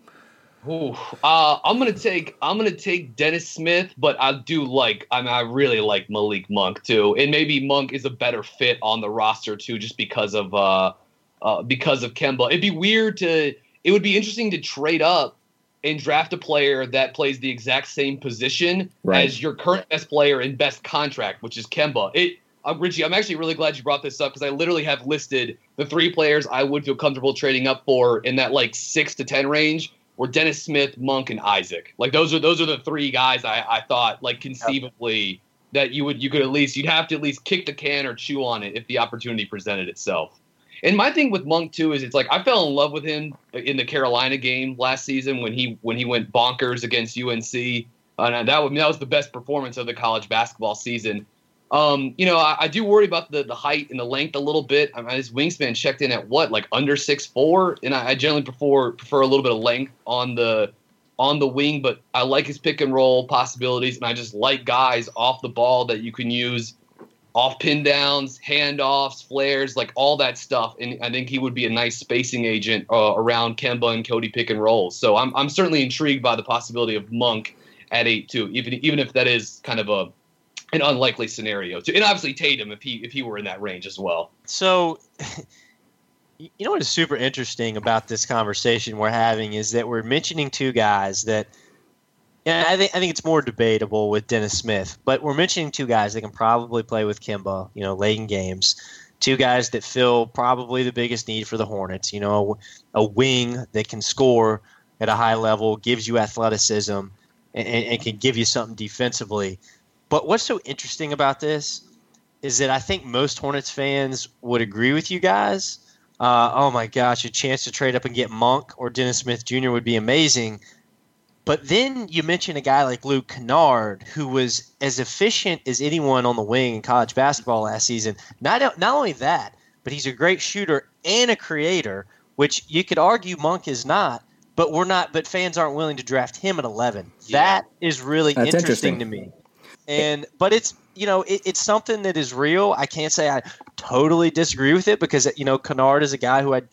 Ooh, uh, I'm gonna take I'm gonna take Dennis Smith, but I do like I mean I really like Malik Monk too, and maybe Monk is a better fit on the roster too, just because of uh, uh because of Kemba. It'd be weird to it would be interesting to trade up and draft a player that plays the exact same position right. as your current best player in best contract, which is Kemba. It uh, Richie, I'm actually really glad you brought this up because I literally have listed the three players I would feel comfortable trading up for in that like six to ten range were Dennis Smith, Monk, and Isaac. Like those are those are the three guys I, I thought like conceivably that you would you could at least you'd have to at least kick the can or chew on it if the opportunity presented itself. And my thing with Monk too is it's like I fell in love with him in the Carolina game last season when he when he went bonkers against UNC. And that was, that was the best performance of the college basketball season. Um, you know, I, I, do worry about the, the height and the length a little bit. I mean, his wingspan checked in at what, like under six four, and I, I generally prefer prefer a little bit of length on the on the wing, but I like his pick and roll possibilities, and I just like guys off the ball that you can use off pin downs, handoffs, flares, like all that stuff. And I think he would be a nice spacing agent uh, around Kemba and Cody pick and rolls. So I'm I'm certainly intrigued by the possibility of Monk at eight two, even even if that is kind of a an unlikely scenario. To, and obviously Tatum if he if he were in that range as well. So. You know what is super interesting about this conversation we're having is that we're mentioning two guys that, yeah, I think I think it's more debatable with Dennis Smith, but we're mentioning two guys that can probably play with Kemba, you know, late in games. Two guys that fill probably the biggest need for the Hornets. You know, a, a wing that can score at a high level, gives you athleticism, and, and can give you something defensively. But what's so interesting about this is that I think most Hornets fans would agree with you guys. Uh, oh my gosh, a chance to trade up and get Monk or Dennis Smith Jr. would be amazing. But then you mention a guy like Luke Kennard, who was as efficient as anyone on the wing in college basketball last season. Not not only that, but he's a great shooter and a creator, which you could argue Monk is not. But we're not. But fans aren't willing to draft him at eleven. Yeah. That is really interesting, interesting to me. And but it's you know it, it's something that is real. I can't say I totally disagree with it because you know Kennard is a guy who I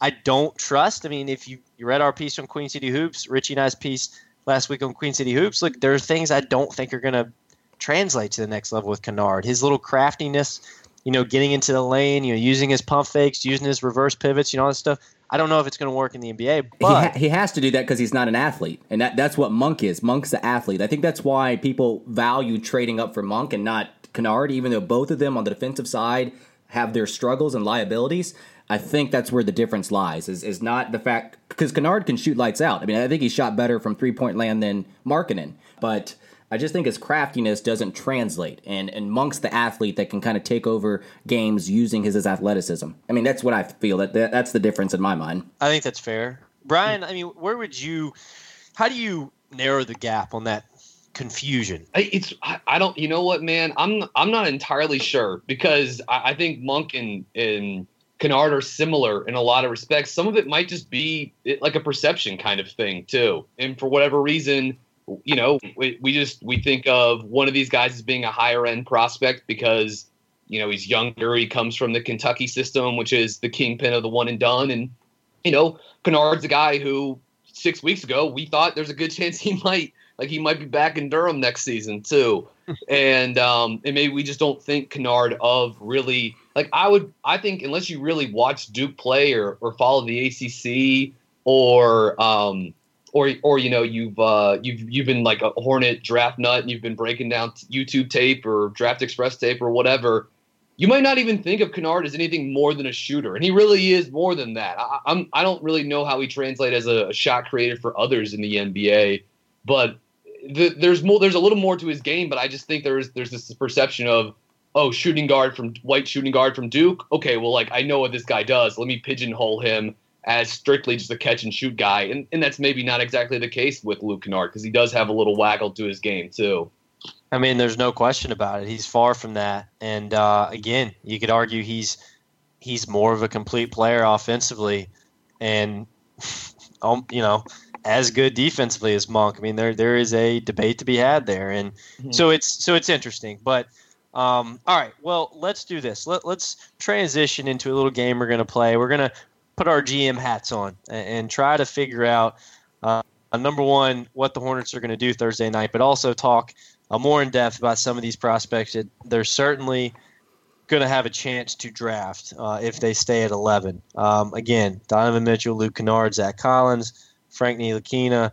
I don't trust. I mean, if you you read our piece on Queen City Hoops, Richie and I's piece last week on Queen City Hoops, look, there are things I don't think are going to translate to the next level with Kennard. His little craftiness, you know, getting into the lane, you know, using his pump fakes, using his reverse pivots, you know, all that stuff. I don't know if it's going to work in the NBA, but he, ha- he has to do that because he's not an athlete, and that that's what Monk is. Monk's the athlete. I think that's why people value trading up for Monk and not Kennard, even though both of them on the defensive side have their struggles and liabilities. I think that's where the difference lies. Is is not the fact because Kennard can shoot lights out. I mean, I think he shot better from three point land than Markkanen, but I just think his craftiness doesn't translate. And and Monk's the athlete that can kind of take over games using his, his athleticism. I mean, that's what I feel. That, that that's the difference in my mind. I think that's fair, Brian. I mean, where would you? How do you narrow the gap on that confusion? It's I, I don't. You know what, man? I'm I'm not entirely sure because I, I think Monk and and Kennard are similar in a lot of respects. Some of it might just be like a perception kind of thing too, and for whatever reason you know, we, we just we think of one of these guys as being a higher end prospect because you know he's younger. He comes from the Kentucky system, which is the kingpin of the one and done. And you know, Kennard's a guy who six weeks ago we thought there's a good chance he might like he might be back in Durham next season too. and um, and maybe we just don't think Kennard of really like I would I think unless you really watch Duke play or or follow the ACC or um or or you know you've uh, you've you've been like a Hornet draft nut and you've been breaking down YouTube tape or Draft Express tape or whatever, you might not even think of Kennard as anything more than a shooter, and he really is more than that. I, I'm I don't really know how he translates as a, a shot creator for others in the NBA, but the, there's more there's a little more to his game. But I just think there's there's this perception of oh shooting guard from white shooting guard from Duke. Okay, well like I know what this guy does. Let me pigeonhole him as strictly just a catch and shoot guy. And, and that's maybe not exactly the case with Luke Kennard because he does have a little waggle to his game, too. I mean, there's no question about it. He's far from that. And uh, again, you could argue he's he's more of a complete player offensively, and um, you know, as good defensively as Monk. I mean, there there is a debate to be had there, and mm-hmm. so it's so it's interesting. But um, all right, well, let's do this. Let, let's transition into a little game we're going to play. We're going to put our GM hats on and, and try to figure out uh, number one what the Hornets are going to do Thursday night, but also talk uh, more in depth about some of these prospects that they're certainly going to have a chance to draft uh, if they stay at 11. Um, again, Donovan Mitchell, Luke Kennard, Zach Collins, Frank Ntilikina,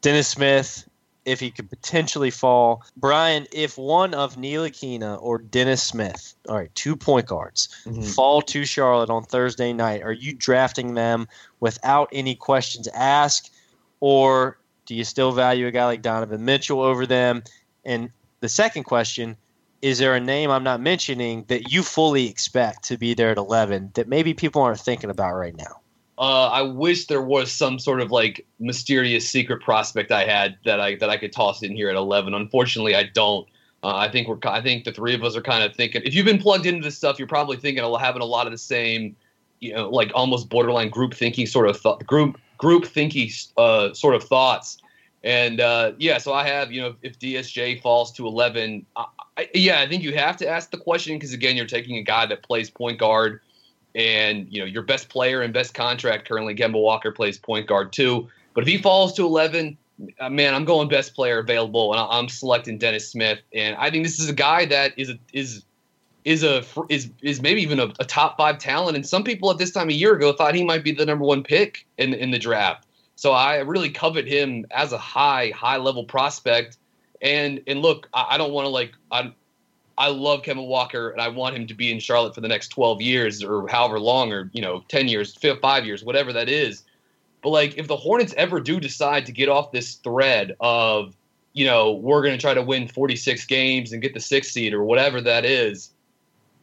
Dennis Smith, if he could potentially fall. Brian, if one of Ntilikina or Dennis Smith, all right, two point guards, mm-hmm. fall to Charlotte on Thursday night, are you drafting them without any questions asked? Or do you still value a guy like Donovan Mitchell over them? And the second question, is there a name I'm not mentioning that you fully expect to be there at 11 that maybe people aren't thinking about right now? Uh, I wish there was some sort of like mysterious secret prospect I had that I that I could toss in here at 11. Unfortunately, I don't. Uh, I think we're. I think the three of us are kind of thinking. If you've been plugged into this stuff, you're probably thinking of having a lot of the same, you know, like almost borderline group thinking sort of th- group group thinking uh, sort of thoughts. And uh, yeah, so I have, you know, if DSJ falls to 11, I, I, yeah, I think you have to ask the question because again, you're taking a guy that plays point guard, and you know your best player and best contract currently, Kemba Walker plays point guard too. But if he falls to 11, uh, man, I'm going best player available, and I'm selecting Dennis Smith. And I think this is a guy that is a, is is a is is maybe even a, a, top five talent. And some people at this time a year ago thought he might be the number one pick in in the draft. So I really covet him as a high high level prospect. And and look, I, I don't want to like I I love Kemba Walker and I want him to be in Charlotte for the next 12 years or however long or you know 10 years, five years, whatever that is. But like, if the Hornets ever do decide to get off this thread of, you know, we're going to try to win 46 games and get the sixth seed or whatever that is,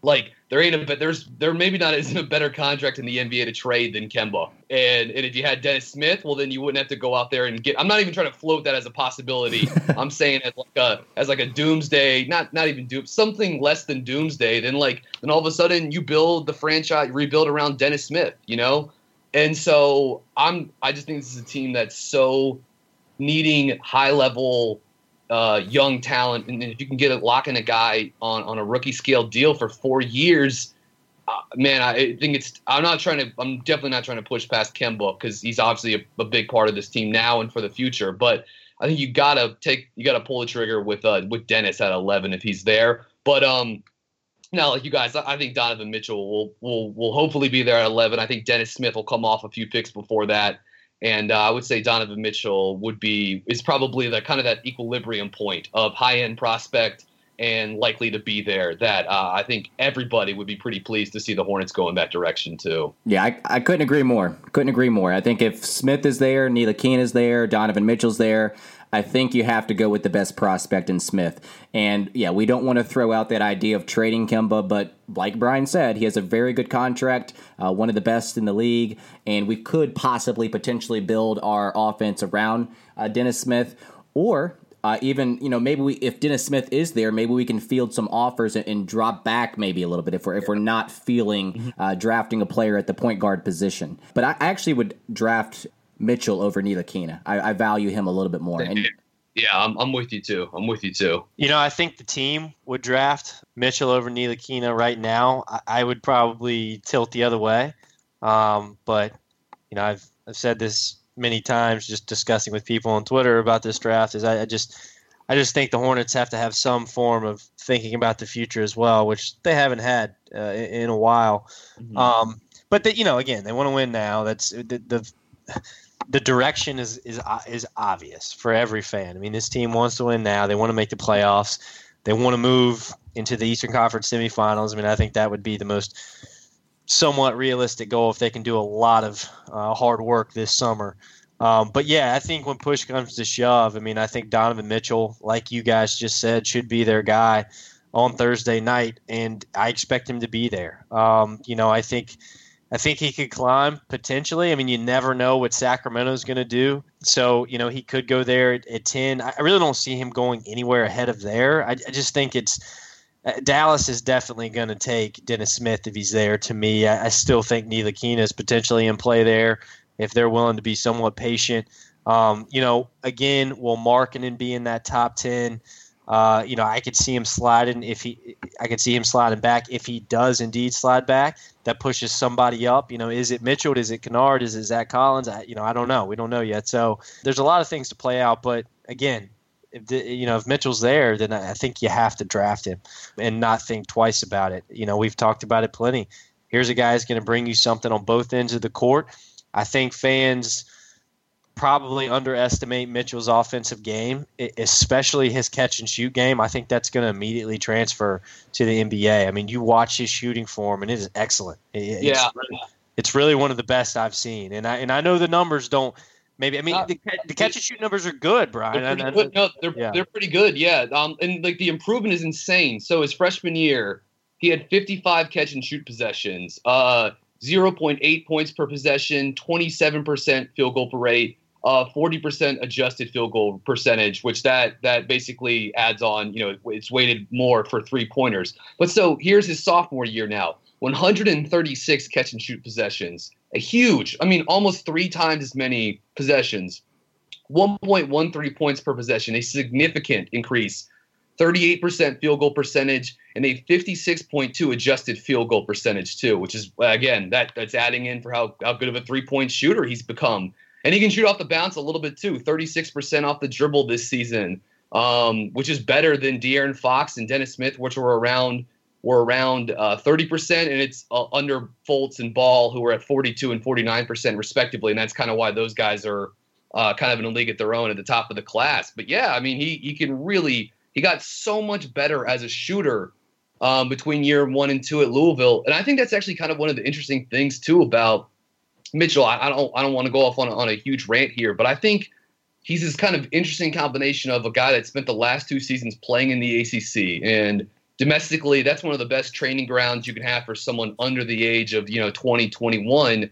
like there ain't a but there's there maybe not isn't a better contract in the NBA to trade than Kemba. And and if you had Dennis Smith, well then you wouldn't have to go out there and get. I'm not even trying to float that as a possibility. I'm saying as like a as like a doomsday, not not even doom something less than doomsday. Then like then all of a sudden you build the franchise, rebuild around Dennis Smith. You know, and so I'm I just think this is a team that's so needing high level uh, young talent, and if you can get a locking a guy on on a rookie scale deal for four years, uh, man, I think it's. I'm not trying to. I'm definitely not trying to push past Kemba because he's obviously a, a, big part of this team now and for the future. But I think you gotta take, you gotta pull the trigger with uh, with Dennis at 11 if he's there. But um, now, like you guys, I think Donovan Mitchell will will will hopefully be there at 11. I think Dennis Smith will come off a few picks before that, and uh, I would say Donovan Mitchell would be is probably the kind of that equilibrium point of high end prospect and likely to be there. That uh, I think everybody would be pretty pleased to see the Hornets go in that direction too. Yeah, I, I couldn't agree more. Couldn't agree more. I think if Smith is there, Ntilikina is there, Donovan Mitchell's there. I think you have to go with the best prospect in Smith. And yeah, we don't want to throw out that idea of trading Kemba, but like Brian said, he has a very good contract, uh, one of the best in the league, and we could possibly potentially build our offense around uh, Dennis Smith. Or uh, even you know maybe we if Dennis Smith is there, maybe we can field some offers and, and drop back maybe a little bit if we're if we're not feeling mm-hmm. uh, drafting a player at the point guard position. But I actually would draft Mitchell over Ntilikina. I, I value him a little bit more. And yeah, I'm, I'm with you too. I'm with you too. You know, I think the team would draft Mitchell over Ntilikina right now. I, I, would probably tilt the other way. Um, but, you know, I've, I've said this many times just discussing with people on Twitter about this draft is I, I just I just think the Hornets have to have some form of thinking about the future as well, which they haven't had uh, in, in, a while. Mm-hmm. Um, but they, you know, again, they want to win now. That's the, the the direction is is uh, is obvious for every fan. I mean, this team wants to win now. They want to make the playoffs. They want to move into the Eastern Conference semifinals. I mean, I think that would be the most somewhat realistic goal if they can do a lot of uh, hard work this summer. Um, but yeah, I think when push comes to shove, I mean, I think Donovan Mitchell, like you guys just said, should be their guy on Thursday night, and I expect him to be there. Um, you know, I think I think he could climb potentially. I mean, you never know what Sacramento is going to do. So, you know, he could go there at, at, 10. I really don't see him going anywhere ahead of there. I, I just think it's uh, Dallas is definitely going to take Dennis Smith if he's there to me. I, I still think Ntilikina is potentially in play there if they're willing to be somewhat patient. Um, you know, again, will Markkanen be in that top 10? Uh, you know, I could see him sliding if he, I could see him sliding back if he does indeed slide back. That pushes somebody up. You know, is it Mitchell? Is it Kennard? Is it Zach Collins? I, you know, I don't know. We don't know yet. So there's a lot of things to play out. But again, if you know if Mitchell's there, then I think you have to draft him and not think twice about it. You know, we've talked about it plenty. Here's a guy who's going to bring you something on both ends of the court. I think fans probably underestimate Mitchell's offensive game, especially his catch and shoot game. I think that's going to immediately transfer to the NBA. I mean, you watch his shooting form, and it is excellent. It's yeah, really, it's really one of the best I've seen. And I and I know the numbers don't. Maybe I mean uh, the, the, catch and shoot numbers are good, Brian. They're pretty good. No, they're yeah. they're pretty good. Yeah, um, and like the improvement is insane. So his freshman year, he had 55 catch and shoot possessions, uh, 0.8 points per possession, 27% field goal per rate, uh, 40% adjusted field goal percentage, which that that basically adds on, you know, it's weighted more for three pointers. But so here's his sophomore year now 136 catch and shoot possessions, a huge, I mean, almost three times as many possessions, 1.13 points per possession, a significant increase. 38% field goal percentage and a 56.2 adjusted field goal percentage too, which is again that that's adding in for how, how good of a three point shooter he's become. And he can shoot off the bounce a little bit too, 36% off the dribble this season, um, which is better than De'Aaron Fox and Dennis Smith, which were around were around uh, 30%, and it's uh, under Fultz and Ball, who are at 42 and 49% respectively. And that's kind of why those guys are uh, kind of in a league at their own at the top of the class. But yeah, I mean, he he can really he got so much better as a shooter um, between year one and two at Louisville, and I think that's actually kind of one of the interesting things too about Mitchell, I, I don't I don't want to go off on a, on a huge rant here, but I think he's this kind of interesting combination of a guy that spent the last two seasons playing in the ACC and domestically that's one of the best training grounds you can have for someone under the age of you know 20 21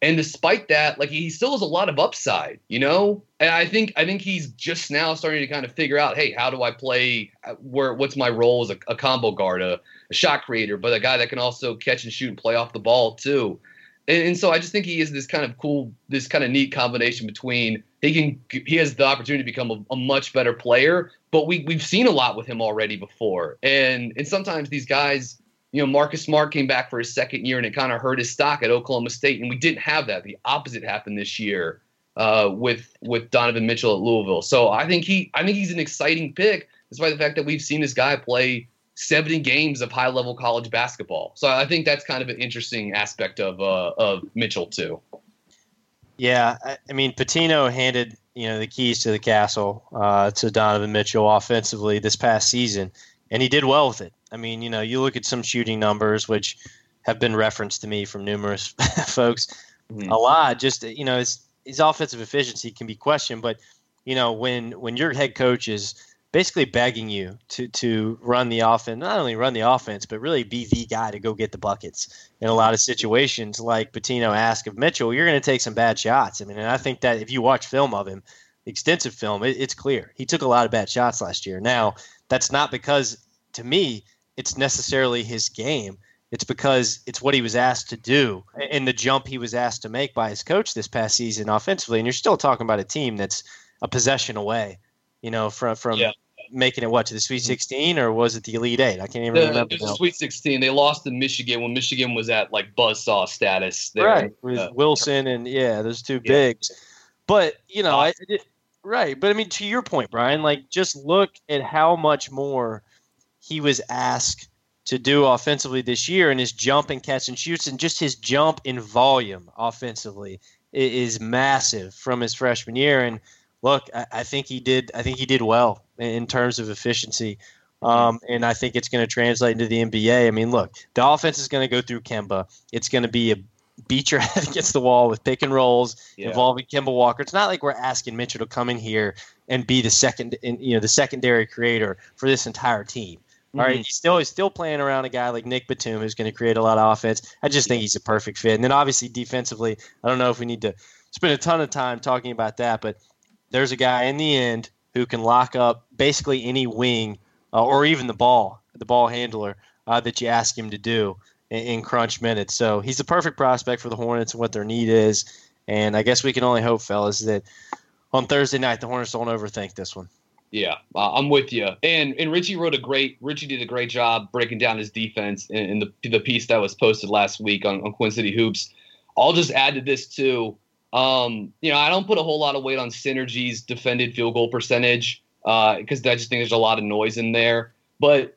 and despite that like he still has a lot of upside you know? And i think i think he's just now starting to kind of figure out hey how do i play? Where what's my role as a, a combo guard a, a shot creator but a guy that can also catch and shoot and play off the ball too and, and, so I just think he is this kind of cool, this kind of neat combination between he can he has the opportunity to become a, a, much better player, but we we've seen a lot with him already before, and and sometimes these guys, you know, Marcus Smart came back for his second year and it kind of hurt his stock at Oklahoma State, and we didn't have that. The opposite happened this year uh, with with Donovan Mitchell at Louisville. So I think he I think he's an exciting pick, despite the fact that we've seen this guy play 70 games of high level college basketball. So I think that's kind of an interesting aspect of uh, of Mitchell too. Yeah, I, mean Pitino handed you know the keys to the castle uh, to Donovan Mitchell offensively this past season, and he did well with it. I mean, you know, you look at some shooting numbers which have been referenced to me from numerous folks mm-hmm. a lot. Just you know, his his offensive efficiency can be questioned, but you know when when your head coach is basically begging you to to run the offense, not only run the offense, but really be the guy to go get the buckets. In a lot of situations, like Pitino asked of Mitchell, you're going to take some bad shots. I mean, and I think that if you watch film of him, extensive film, it, it's clear he took a lot of bad shots last year. Now, that's not because to me it's necessarily his game. It's because it's what he was asked to do and the jump he was asked to make by his coach this past season offensively. And you're still talking about a team that's a possession away you know, from from yeah. making it what to the Sweet mm-hmm. 16 or was it the Elite Eight? I can't even the, remember. It was the Sweet 16. They lost to Michigan when Michigan was at like buzzsaw status. There. Right, with uh, Wilson and yeah, those two yeah. bigs. But you know, I, it, right. But I mean, to your point, Brian, like just look at how much more he was asked to do offensively this year, and his jump and catch and shoots, and just his jump in volume offensively is massive from his freshman year. And look, I, I, think he did. I think he did well in terms of efficiency, um, and I think it's going to translate into the NBA. I mean, look, the offense is going to go through Kemba. It's going to be a beat your head against the wall with pick and rolls yeah. involving Kemba Walker. It's not like we're asking Mitchell to come in here and be the second, you know, the secondary creator for this entire team. All right, mm-hmm. he's still he's still playing around a guy like Nick Batum who's going to create a lot of offense. I just think he's a perfect fit. And then obviously defensively, I don't know if we need to spend a ton of time talking about that, but there's a guy in the end who can lock up basically any wing uh, or even the ball, the ball handler uh, that you ask him to do in, in, crunch minutes. So he's the perfect prospect for the Hornets and what their need is. And I guess we can only hope, fellas, that on Thursday night the Hornets don't overthink this one. Yeah, uh, I'm with you. And and Richie wrote a great Richie did a great job breaking down his defense in, in the the piece that was posted last week on, on Queen City Hoops. I'll just add to this too. Um, you know, I don't put a whole lot of weight on synergy's defended field goal percentage because uh, I just think there's a lot of noise in there. But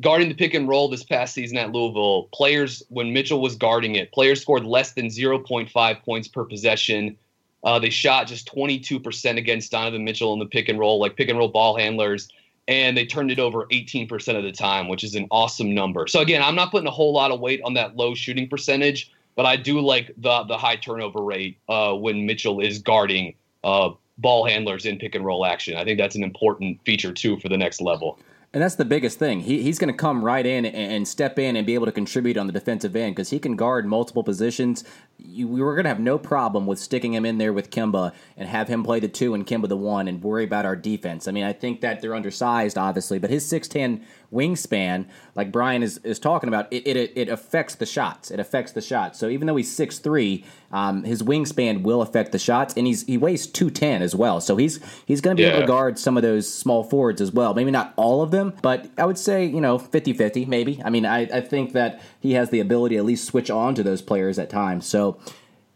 guarding the pick and roll this past season at Louisville, players when Mitchell was guarding it, players scored less than 0.5 points per possession. Uh, they shot just 22% against Donovan Mitchell in the pick and roll, like pick and roll ball handlers, and they turned it over 18% of the time, which is an awesome number. So again, I'm not putting a whole lot of weight on that low shooting percentage but I do like the the high turnover rate uh, when Mitchell is guarding uh, ball handlers in pick and roll action. I think that's an important feature too for the next level. And that's the biggest thing. He, he's going to come right in and, step in and be able to contribute on the defensive end because he can guard multiple positions. You, we were going to have no problem with sticking him in there with Kemba and have him play the two and Kemba the one and worry about our defense. I mean, I think that they're undersized, obviously, but his 6'10 wingspan, like Brian is, is talking about, it, it, it affects the shots. It affects the shots. So even though he's 6'3, um, his wingspan will affect the shots, and he's he weighs 210 as well. So he's he's going to be yeah. able to guard some of those small forwards as well. Maybe not all of them, but I would say, you know, 50 50 maybe. I mean, I, I think that he has the ability to at least switch on to those players at times. So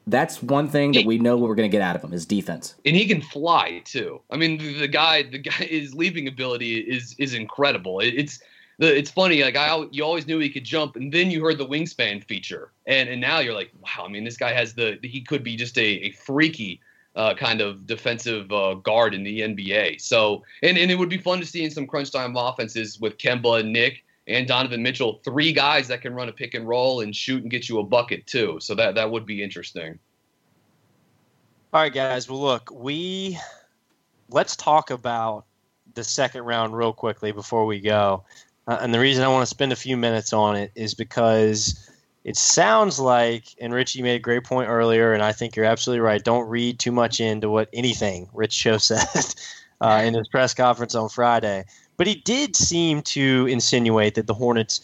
that's one thing that we know what we're going to get out of him is defense. And he can fly too. I mean, the, the guy, the guy, his leaping ability is is incredible. It, it's the, it's funny. Like I, you always knew he could jump, and then you heard the wingspan feature, and and now you're like, wow. I mean, this guy has the. He could be just a, a freaky uh, kind of defensive uh, guard in the NBA. So, and and it would be fun to see in some crunch time offenses with Kemba and Nick and Donovan Mitchell, three guys that can run a pick and roll and shoot and get you a bucket too. So that that would be interesting. All right, guys. Well, look, we let's talk about the second round real quickly before we go. Uh, and the reason I want to spend a few minutes on it is because it sounds like, and Richie made a great point earlier, and I think you're absolutely right. Don't read too much into what anything Rich Cho said uh, in his press conference on Friday. But he did seem to insinuate that the Hornets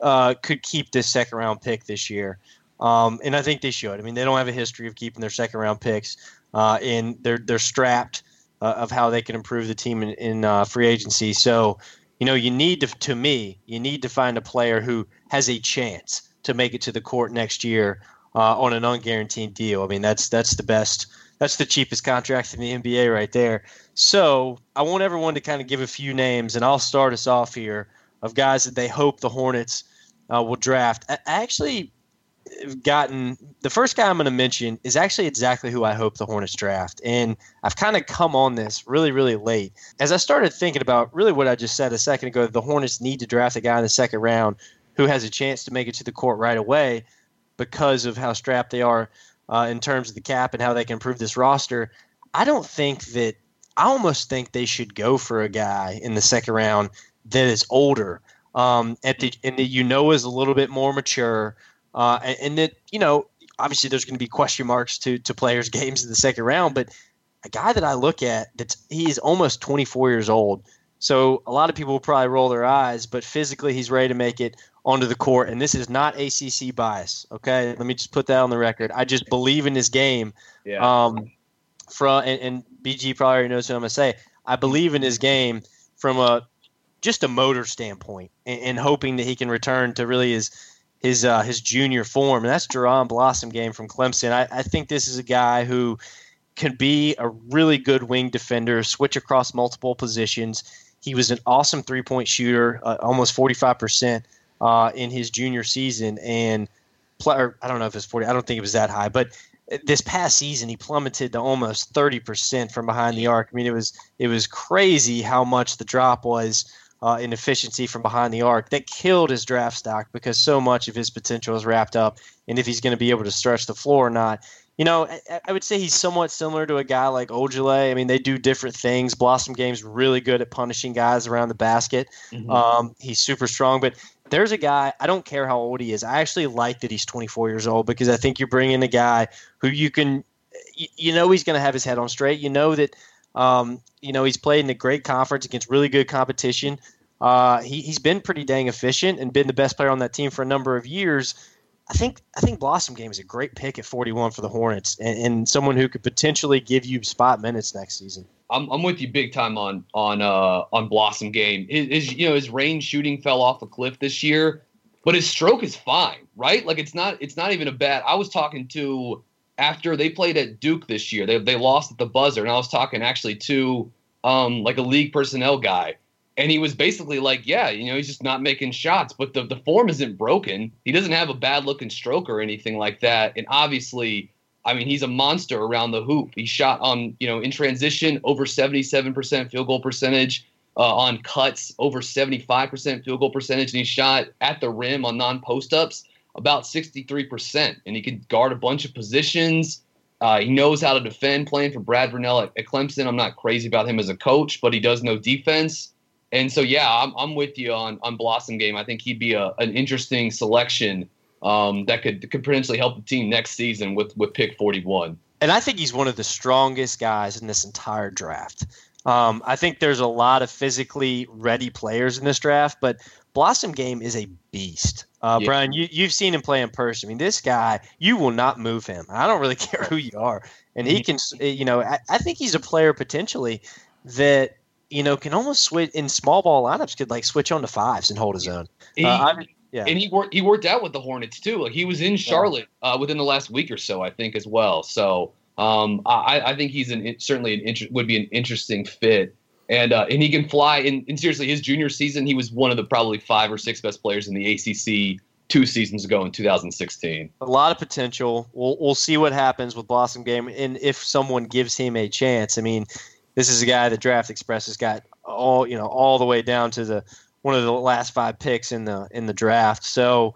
uh, could keep this second round pick this year. Um, and I think they should. I mean, they don't have a history of keeping their second round picks, uh, and they're they're strapped uh, of how they can improve the team in, in uh, free agency. So, you know, you need to, to me, you need to find a player who has a chance to make it to the court next year uh, on an unguaranteed deal. I mean, that's that's the best. That's the cheapest contract in the NBA right there. So I want everyone to kind of give a few names, and I'll start us off here of guys that they hope the Hornets uh, will draft. I actually gotten the first guy I'm going to mention is actually exactly who I hope the Hornets draft. And I've kind of come on this really, really late. As I started thinking about really what I just said a second ago, the Hornets need to draft a guy in the second round who has a chance to make it to the court right away because of how strapped they are uh, in terms of the cap and how they can improve this roster. I don't think that I almost think they should go for a guy in the second round that is older, um, at the and that you know is a little bit more mature, uh, and, and that you know obviously there's going to be question marks to to players' games in the second round, but a guy that I look at that he is almost 24 years old. So a lot of people will probably roll their eyes, but physically he's ready to make it onto the court. And this is not ACC bias. Okay, let me just put that on the record. I just believe in his game. Yeah. Um, from and, and BG probably already knows what I'm gonna say. I believe in his game from a just a motor standpoint, and, and hoping that he can return to really his his uh, his junior form. And that's Jaron Blossomgame from Clemson. I, I think this is a guy who can be a really good wing defender, switch across multiple positions. He was an awesome three point shooter, uh, almost 45% uh, in his junior season. And or I don't know if it's 40, I don't think it was that high, but this past season he plummeted to almost 30% from behind the arc. I mean, it was it was crazy how much the drop was uh, in efficiency from behind the arc. That killed his draft stock because so much of his potential is wrapped up and if he's going to be able to stretch the floor or not you know, I, I, would say he's somewhat similar to a guy like Ojeleye. I mean, they do different things. Blossomgame's really good at punishing guys around the basket. Mm-hmm. Um, he's super strong, but there's a guy. I don't care how old he is. I actually like that he's 24 years old because I think you're bringing a guy who you can, you, know, he's going to have his head on straight. You know that, um, you know, he's played in a great conference against really good competition. Uh, he, he's been pretty dang efficient and been the best player on that team for a number of years. I think I think Blossomgame is a great pick at 41 for the Hornets, and, and, someone who could potentially give you spot minutes next season. I'm, I'm with you big time on on uh, on Blossomgame. His, his you know his range shooting fell off a cliff this year, but his stroke is fine, right? Like it's not it's not even a bad. I was talking to after they played at Duke this year. They they lost at the buzzer, and I was talking actually to um like a league personnel guy and he was basically like, yeah, you know, he's just not making shots, but the, the form isn't broken. He doesn't have a bad looking stroke or anything like that. And obviously, I mean, he's a monster around the hoop. He shot on, you know, in transition over 77% field goal percentage, uh, on cuts over 75% field goal percentage, and he shot at the rim on non post ups about 63%. And he can guard a bunch of positions. Uh, he knows how to defend playing for Brad Brownell at, at Clemson. I'm not crazy about him as a coach, but he does know defense And so, yeah, I'm, I'm with you on on Blossomgame. I think he'd be a, an interesting selection um, that could could potentially help the team next season with with pick 41. And I think he's one of the strongest guys in this entire draft. Um, I think there's a lot of physically ready players in this draft, but Blossomgame is a beast. Uh, yeah. Brian, you, you've seen him play in person. I mean, this guy, you will not move him. I don't really care who you are. And he can, eh, you know, I, I think he's a player potentially that, you know, can almost switch in small ball lineups, could like switch on to fives and hold his own. Uh, yeah. And he worked he worked out with the Hornets too. Like he was in Charlotte uh, within the last week or so, I think, as well. So um, I, I think he's an certainly an inter- would be an interesting fit and uh, and he can fly. And, and, seriously, his junior season, he was one of the probably five or six best players in the ACC two seasons ago in 2016. A lot of potential. We'll we'll see what happens with Blossomgame, and if someone gives him a chance. I mean, this is a guy that Draft Express has got all you know all the way down to the one of the last five picks in the in the draft. So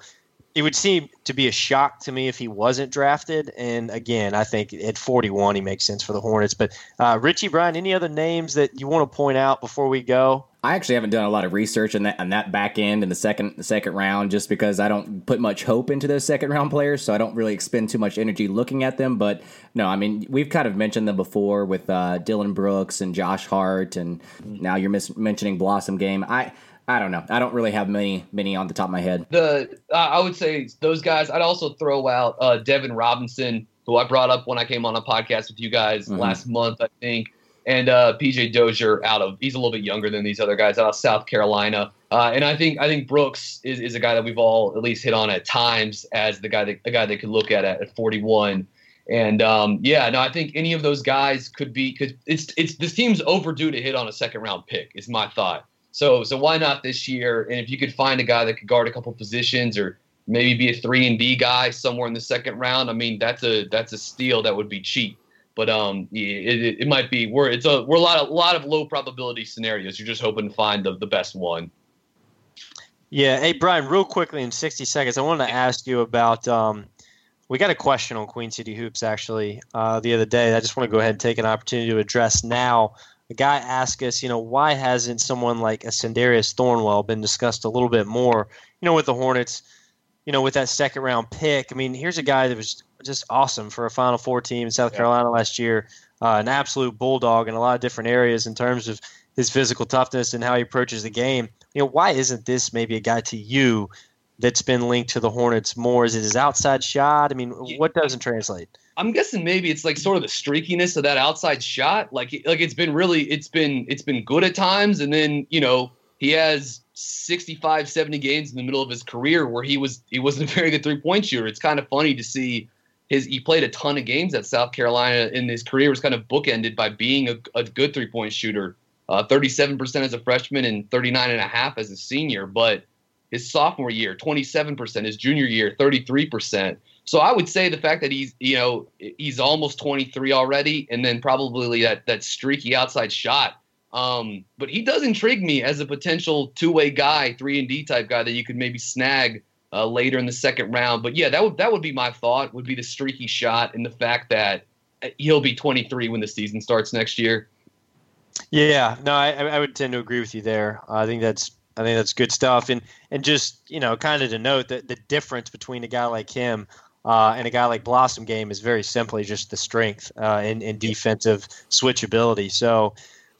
it would seem to be a shock to me if he wasn't drafted. And again, I think at 41 he makes sense for the Hornets. But uh, Richie Brian, any other names that you want to point out before we go? I actually haven't done a lot of research on that on that back end in the second the second round, just because I don't put much hope into those second round players, so I don't really expend too much energy looking at them. But no, I mean we've kind of mentioned them before with uh, Dillon Brooks and Josh Hart, and now you're mis- mentioning Blossomgame. I I don't know. I don't really have many many on the top of my head. The I would say those guys. I'd also throw out uh, Devin Robinson, who I brought up when I came on a podcast with you guys mm-hmm. last month, I think, and uh, PJ Dozier out of he's a little bit younger than these other guys out of South Carolina. Uh, and I think I think Brooks is, is a guy that we've all at least hit on at times as the guy that the guy they could look at at 41. And um, yeah, no, I think any of those guys could be because it's it's this team's overdue to hit on a second round pick. Is my thought. So so why not this year? And if you could find a guy that could guard a couple positions or maybe be a three and D guy somewhere in the second round, I mean that's a that's a steal that would be cheap. But um, it, it, might be we're it's a we're a lot of a lot of low probability scenarios. You're just hoping to find the, the best one. Yeah. Hey Brian, real quickly in 60 seconds, I wanted to ask you about um, we got a question on Queen City Hoops actually uh, the other day. I just want to go ahead and take an opportunity to address now a guy asked us, you know, why hasn't someone like a Sindarius Thornwell been discussed a little bit more, you know, with the Hornets, you know, with that second round pick? I mean, here's a guy that was just awesome for a Final Four team in South Carolina last year, uh, an absolute bulldog in a lot of different areas in terms of his physical toughness and how he approaches the game. You know, why isn't this maybe a guy to you that's been linked to the Hornets more? Is it his outside shot? I mean, what doesn't translate? I'm guessing maybe it's like sort of the streakiness of that outside shot. Like like it's been really it's been it's been good at times, and then you know he has 65, 70 games in the middle of his career where he was he wasn't a very good three point shooter. It's kind of funny to see his he played a ton of games at South Carolina, and his career was kind of bookended by being a, a good three point shooter. Uh, 37% as a freshman and 39 and a half as a senior, but his sophomore year, 27%, his junior year, 33%. So I would say the fact that he's you know he's almost 23 already, and then probably that that streaky outside shot. Um, but he does intrigue me as a potential two way guy, three and D type guy that you could maybe snag uh, later in the second round. But yeah, that would that would be my thought. Would be the streaky shot and the fact that uh, he'll be 23 when the season starts next year. Yeah, no, I, I would tend to agree with you there. I think that's I think that's good stuff. And and just you know, kind of to note that the difference between a guy like him uh, and a guy like Blossomgame is very simply just the strength uh, and, defensive switchability. So,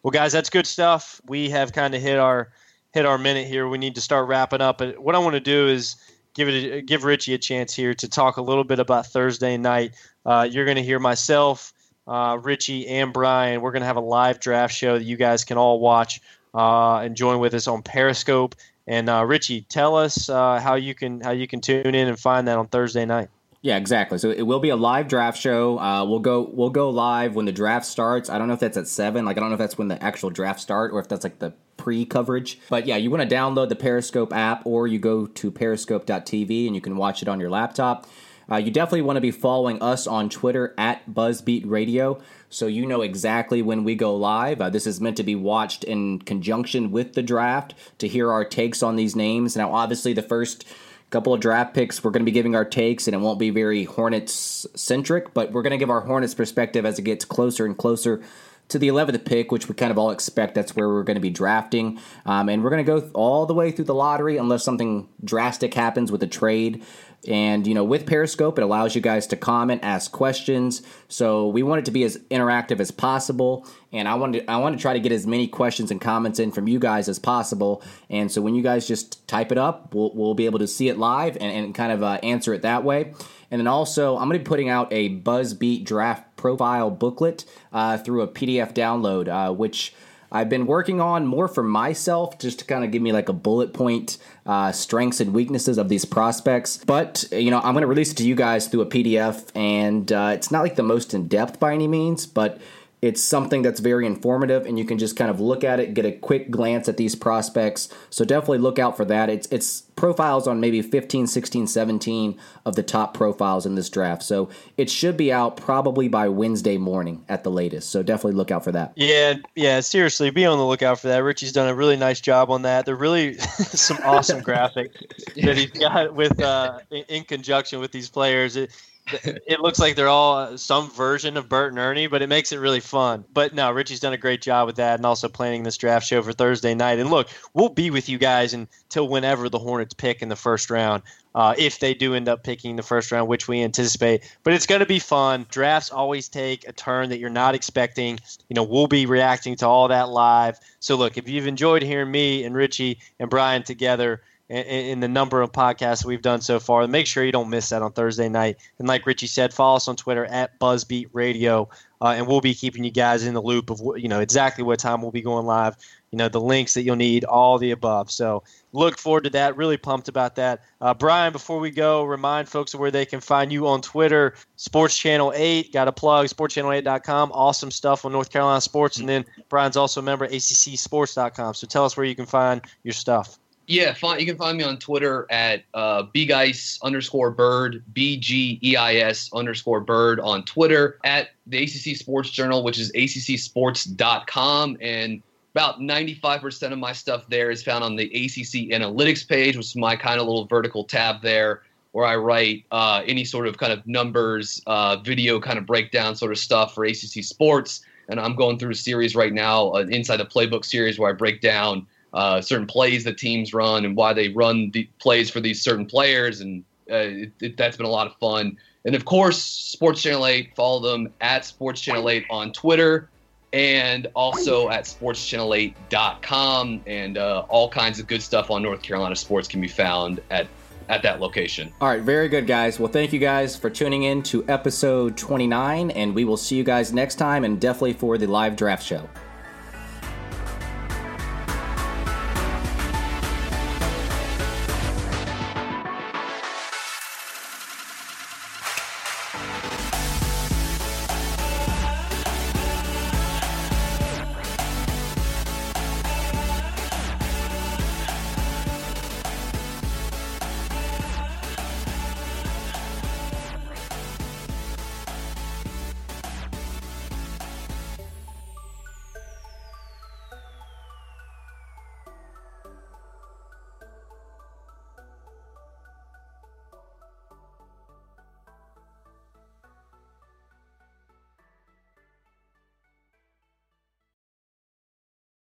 well, guys, that's good stuff. We have kind of hit our hit our minute here. We need to start wrapping up. But what I want to do is give it give Richie a chance here to talk a little bit about Thursday night. Uh, you're going to hear myself, uh, Richie, and Brian. We're going to have a live draft show that you guys can all watch uh, and join with us on Periscope. And Richie, tell us how you can how you can tune in and find that on Thursday night. Yeah, exactly. So it will be a live draft show. Uh, we'll go we'll go live when the draft starts. I don't know if that's at seven. Like I don't know if that's when the actual draft start or if that's like the pre coverage. But yeah, you want to download the Periscope app or you go to periscope.tv and you can watch it on your laptop. Uh, you definitely want to be following us on Twitter at BuzzBeat Radio so you know exactly when we go live. Uh, this is meant to be watched in conjunction with the draft to hear our takes on these names. Now, obviously, the first couple of draft picks. We're going to be giving our takes, and it won't be very Hornets centric, but we're going to give our Hornets perspective as it gets closer and closer to the 11th pick, which we kind of all expect that's where we're going to be drafting. Um, and we're going to go all the way through the lottery unless something drastic happens with a trade. And, you know, with Periscope, it allows you guys to comment, ask questions. So we want it to be as interactive as possible. And I want to, I want to try to get as many questions and comments in from you guys as possible. And so when you guys just type it up, we'll, we'll be able to see it live and, and kind of uh, answer it that way. And then also, I'm going to be putting out a BuzzBeat draft profile booklet uh, through a PDF download, uh, which I've been working on more for myself, just to kind of give me like a bullet point uh, strengths and weaknesses of these prospects. But you know, I'm going to release it to you guys through a PDF, and uh, it's not like the most in depth by any means, but it's something that's very informative, and you can just kind of look at it, get a quick glance at these prospects. So definitely look out for that. It's it's profiles on maybe 15, 16, 17 of the top profiles in this draft. So it should be out probably by Wednesday morning at the latest. So definitely look out for that. Yeah, yeah, seriously, be on the lookout for that. Richie's done a really nice job on that. They're really some awesome graphics that he's got with uh, in, conjunction with these players. It, it looks like they're all some version of Bert and Ernie, but it makes it really fun. But no, Richie's done a great job with that and also planning this draft show for Thursday night. And look, we'll be with you guys until whenever the Hornets pick in the first round, uh, if they do end up picking the first round, which we anticipate. But it's going to be fun. Drafts always take a turn that you're not expecting. You know, we'll be reacting to all that live. So look, if you've enjoyed hearing me and Richie and Brian together, in the number of podcasts we've done so far. Make sure you don't miss that on Thursday night. And like Richie said, follow us on Twitter at BuzzBeat Radio, uh, and we'll be keeping you guys in the loop of you know exactly what time we'll be going live. You know the links that you'll need, all the above. So look forward to that. Really pumped about that. Uh, Brian, before we go, remind folks of where they can find you on Twitter. Sports Channel 8, got a plug, sportschannel8.com. Awesome stuff on North Carolina sports. And then Brian's also a member of ACCsports.com. So tell us where you can find your stuff. Yeah, find, you can find me on Twitter at uh, bgeis underscore bird, B G E I S underscore bird on Twitter, at the ACC Sports Journal, which is accsports.com. And about 95% of my stuff there is found on the ACC Analytics page, which is my kind of little vertical tab there where I write uh, any sort of kind of numbers, uh, video kind of breakdown sort of stuff for ACC Sports. And I'm going through a series right now, an Inside the Playbook series, where I break down – uh, certain plays that teams run and why they run the plays for these certain players, and uh, it, it, that's been a lot of fun. And of course, Sports Channel 8, follow them at Sports Channel 8 on Twitter and also at sportschannel8.com. And uh, all kinds of good stuff on North Carolina sports can be found at at that location. All right, very good, guys. Well, thank you guys for tuning in to episode 29, and we will see you guys next time and definitely for the live draft show.